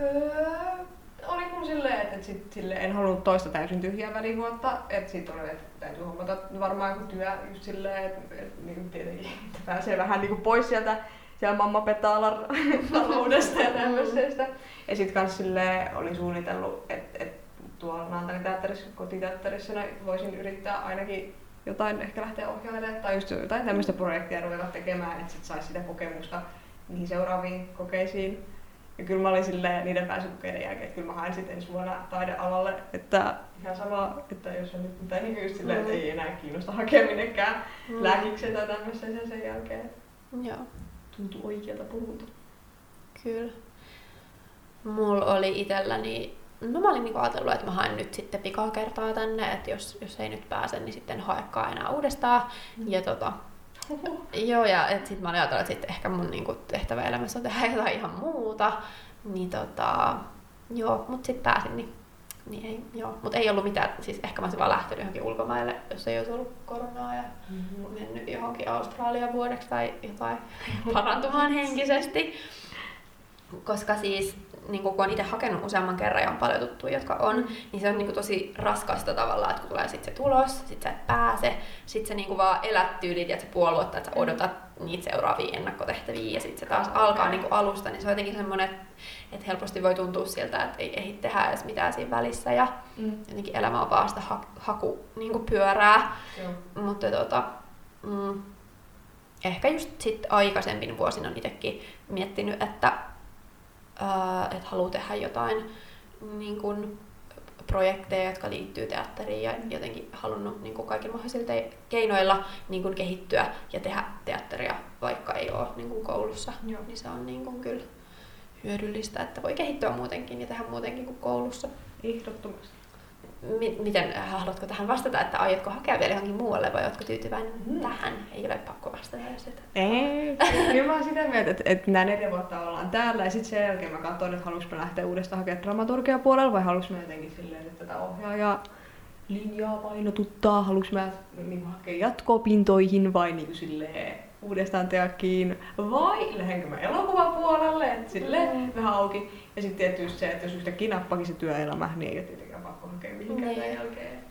Öö, oli mun silleen, että, sit, sille en halunnut toista täysin tyhjää välivuotta. Että sit oli, että täytyy hommata varmaan joku työ just silleen, että, että niin tietenkin että pääsee vähän niin kuin pois sieltä siellä mamma petaalar taloudesta ja tämmöisestä. Ja sit kans silleen oli suunnitellut, että et tuolla Naantalin teatterissa, kotiteatterissa voisin yrittää ainakin jotain ehkä lähteä ohjailemaan tai just jotain tämmöistä projektia ruveta tekemään, että sit saisi sitä kokemusta niihin seuraaviin kokeisiin. Ja kyllä mä olin silleen niiden pääsykokeiden jälkeen, että kyllä mä haen sitten ensi vuonna taidealalle, että ihan sama, että jos on nyt, tai niin just silleen, että ei enää kiinnosta hakea minnekään mm. lääkiksen tai tämmöisen sen, sen jälkeen. Joo. Tuntuu oikealta polulta. Kyllä. Mulla oli itselläni, no mä olin niinku ajatellut, että mä haen nyt sitten pikaa kertaa tänne, että jos, jos ei nyt pääse, niin sitten haekaan enää uudestaan. Mm. Ja tota, Joo, ja sitten mä olin ajatellut, että sit ehkä mun niinku, tehtävä elämässä on tehdä jotain ihan muuta. Niin tota, joo, mut sitten pääsin, niin, niin ei, joo. Mut ei ollut mitään, siis ehkä mä olisin vaan lähtenyt johonkin ulkomaille, jos ei olisi ollut koronaa ja mm-hmm. mennyt johonkin Australian vuodeksi tai jotain parantumaan henkisesti. Koska siis niin kun on itse hakenut useamman kerran ja on paljon tuttuja, jotka on, mm. niin se on niin tosi raskasta tavallaan, että kun tulee sitten se tulos, sitten sä et pääse, sitten se niin vaan elät tyylit ja se puoli vuotta, että sä odotat niitä seuraavia ennakkotehtäviä ja sitten se taas alkaa niin alusta, niin se on jotenkin semmoinen, että helposti voi tuntua siltä, että ei ehdi tehdä edes mitään siinä välissä ja mm. jotenkin elämä on vaan sitä ha- haku niin pyörää. Joo. Mutta tota, mm, ehkä just sit aikaisempin vuosina on itsekin miettinyt, että että haluaa tehdä jotain niin kuin, projekteja, jotka liittyy teatteriin ja jotenkin halunnut niin kuin kaikilla mahdollisilla te- keinoilla niin kuin kehittyä ja tehdä teatteria, vaikka ei ole niin kuin koulussa. Joo. Niin se on niin kuin kyllä hyödyllistä, että voi kehittyä muutenkin ja tehdä muutenkin kuin koulussa. Ehdottomasti miten äh, haluatko tähän vastata, että aiotko hakea vielä johonkin muualle vai oletko tyytyväinen mm. tähän? Ei ole pakko vastata jos et... Ei, kyllä mä oon sitä mieltä, että, että nämä neljä vuotta ollaan täällä ja sitten sen jälkeen mä katson, että haluanko mä lähteä uudestaan hakemaan dramaturgia puolella vai haluanko mä jotenkin silleen, että tätä ohjaajaa linjaa painotuttaa, haluanko mä niin hakea jatko-opintoihin vai niin silleen uudestaan teakkiin vai lähdenkö mä elokuvapuolelle, että silleen mm. vähän auki. Ja sitten tietysti se, että jos yhtäkkiä nappakin se työelämä, niin ei ole hakea mihinkään niin. jälkeen.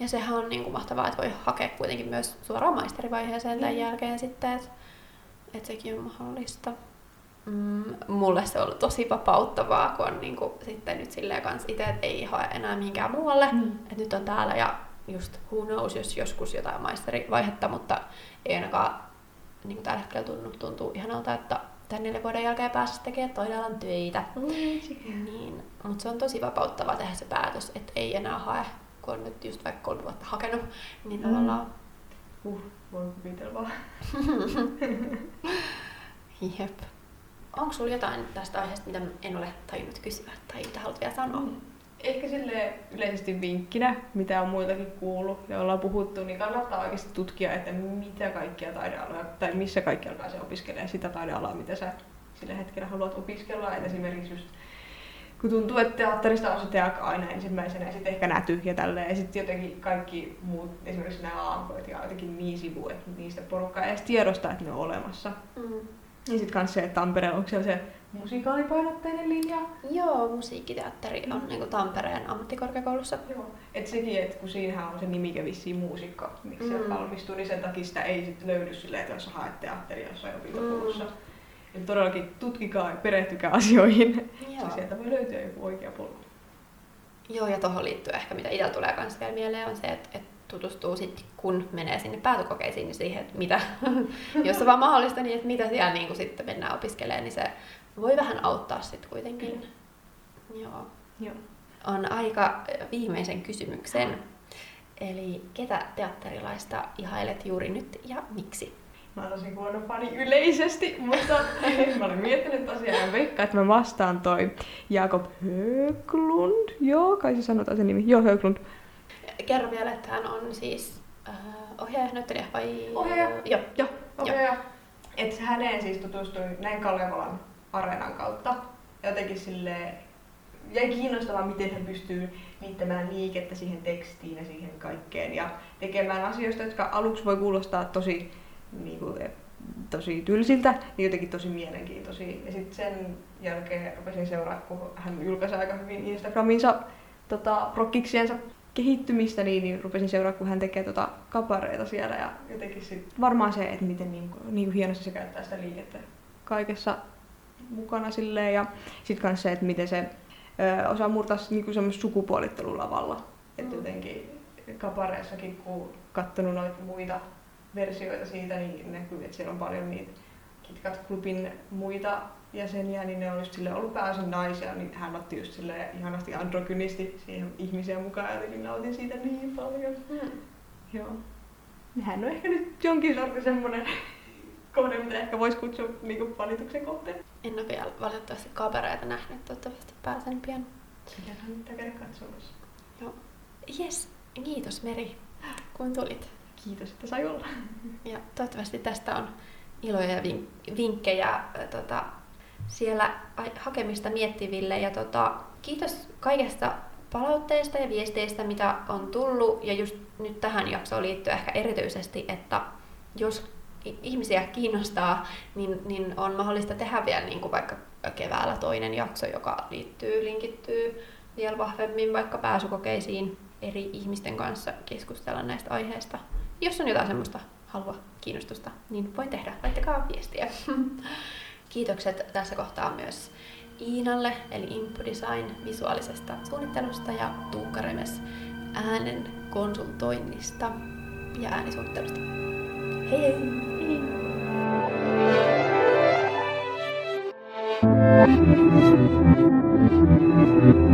Ja sehän on niin kuin mahtavaa, että voi hakea kuitenkin myös suoraan maisterivaiheeseen mm. tämän jälkeen sitten, että, että sekin on mahdollista. Mm, mulle se on ollut tosi vapauttavaa, kun on niin kuin, sitten nyt silleen kans itse, että ei hae enää mihinkään muualle. Mm. Että nyt on täällä ja just who knows, jos joskus jotain maisterivaihetta, mutta ei ainakaan niin kuin tällä hetkellä tuntuu, tuntuu ihanalta, että tämän neljän vuoden jälkeen pääsisi tekemään toidealan töitä. Mm, niin, mutta se on tosi vapauttavaa tehdä se päätös, että ei enää hae, kun on nyt just vaikka kolme vuotta hakenut, niin mm. tavallaan... Uh, voi kuvitella. Jep. Onko sulla jotain tästä aiheesta, mitä en ole tajunnut kysyä tai mitä haluat vielä sanoa? Mm ehkä sille yleisesti vinkkinä, mitä on muiltakin kuullut ja ollaan puhuttu, niin kannattaa oikeasti tutkia, että mitä kaikkia taidealoja, tai missä kaikkialla pääsee opiskelemaan sitä taidealaa, mitä sä sillä hetkellä haluat opiskella. Et esimerkiksi just kun tuntuu, että teatterista on se teak aina ensimmäisenä ja sitten ehkä näty ja tälleen. Ja sitten jotenkin kaikki muut, esimerkiksi nämä AMK ja jotenkin niin sivu, että niistä porukka ei edes tiedosta, että ne on olemassa. Mm. Ja sitten kans se, että Tampereella onko siellä se musikaalipainotteinen linja? Joo, musiikkiteatteri on mm. niin kuin Tampereen ammattikorkeakoulussa. Joo, et sekin, että kun siinähän on se nimike vissiin muusikko, miksi mm. se valmistuu, niin sen takia sitä ei sit löydy silleen, että jos haet teatteria jossain opintopolussa. Mm. Et todellakin tutkikaa ja perehtykää asioihin. Joo. sieltä voi löytyä joku oikea polku. Joo, ja tuohon liittyy ehkä, mitä itsellä tulee myös vielä mieleen, on se, että, että tutustuu sitten, kun menee sinne päätökokeisiin, niin siihen, että mitä, jos on vaan mahdollista, niin että mitä siellä niin kuin sitten mennään opiskelemaan, niin se voi vähän auttaa sitten kuitenkin. Joo. Joo. On aika viimeisen kysymyksen. Eli ketä teatterilaista ihailet juuri nyt ja miksi? Mä olen tosi huono fani yleisesti, mutta mä olen miettinyt tosiaan ja veikkaan, että mä vastaan toi Jakob Höglund. Joo, kai se sanotaan sen nimi. Joo, Höglund. Kerro vielä, että hän on siis äh, ohjaaja, näyttelijä vai? Ohjaaja. Joo. Joo, ohjaaja. Että häneen siis tutustuin näin Kalevalan areenan kautta. Jotenkin sille jäi kiinnostavaa, miten hän pystyy liittämään liikettä siihen tekstiin ja siihen kaikkeen ja tekemään asioista, jotka aluksi voi kuulostaa tosi, niin kuin, tosi tylsiltä, niin jotenkin tosi mielenkiintoisia. Ja sitten sen jälkeen rupesin seuraamaan, kun hän julkaisi aika hyvin Instagraminsa tota, prokkiksiensa kehittymistä, niin, niin rupesin seuraamaan, kun hän tekee tota kapareita siellä ja jotenkin sit varmaan se, että miten niin, niin kuin hienosti se käyttää sitä liikettä kaikessa mukana silleen. Ja sitten myös se, että miten se ö, osaa murtaa semmoista sukupuolittelulavalla. Että mm. jotenkin kapareessakin, kun katsonut noita muita versioita siitä, niin näkyy, että siellä on paljon niitä KitKat Clubin muita jäseniä, niin ne on just sille ollut pääosin naisia, niin hän otti just sille ihanasti androgynisti siihen ihmisiä mukaan jotenkin nautin siitä niin paljon. Hmm. Joo. Hän on ehkä nyt jonkin sortin semmonen kohde, mitä ehkä voisi kutsua niinku valituksen kohteen. En ole vielä valitettavasti kavereita nähnyt, toivottavasti pääsen pian. Sitähän pitää käydä katsomassa. Joo. Yes, kiitos Meri, kun tulit. Kiitos, että sai olla. Ja toivottavasti tästä on iloja ja vink- vinkkejä tota, siellä hakemista miettiville. Ja tota, kiitos kaikesta palautteista ja viesteistä, mitä on tullut. Ja just nyt tähän jaksoon liittyy ehkä erityisesti, että jos ihmisiä kiinnostaa, niin, niin on mahdollista tehdä vielä niin kuin vaikka keväällä toinen jakso, joka liittyy, linkittyy vielä vahvemmin vaikka pääsykokeisiin eri ihmisten kanssa keskustella näistä aiheista. Jos on jotain semmoista halua, kiinnostusta, niin voin tehdä. Laittakaa viestiä. Kiitokset tässä kohtaa myös Iinalle, eli Impu Design visuaalisesta suunnittelusta ja Tuukka Remes äänen konsultoinnista ja äänisuunnittelusta. Hei hei! hei.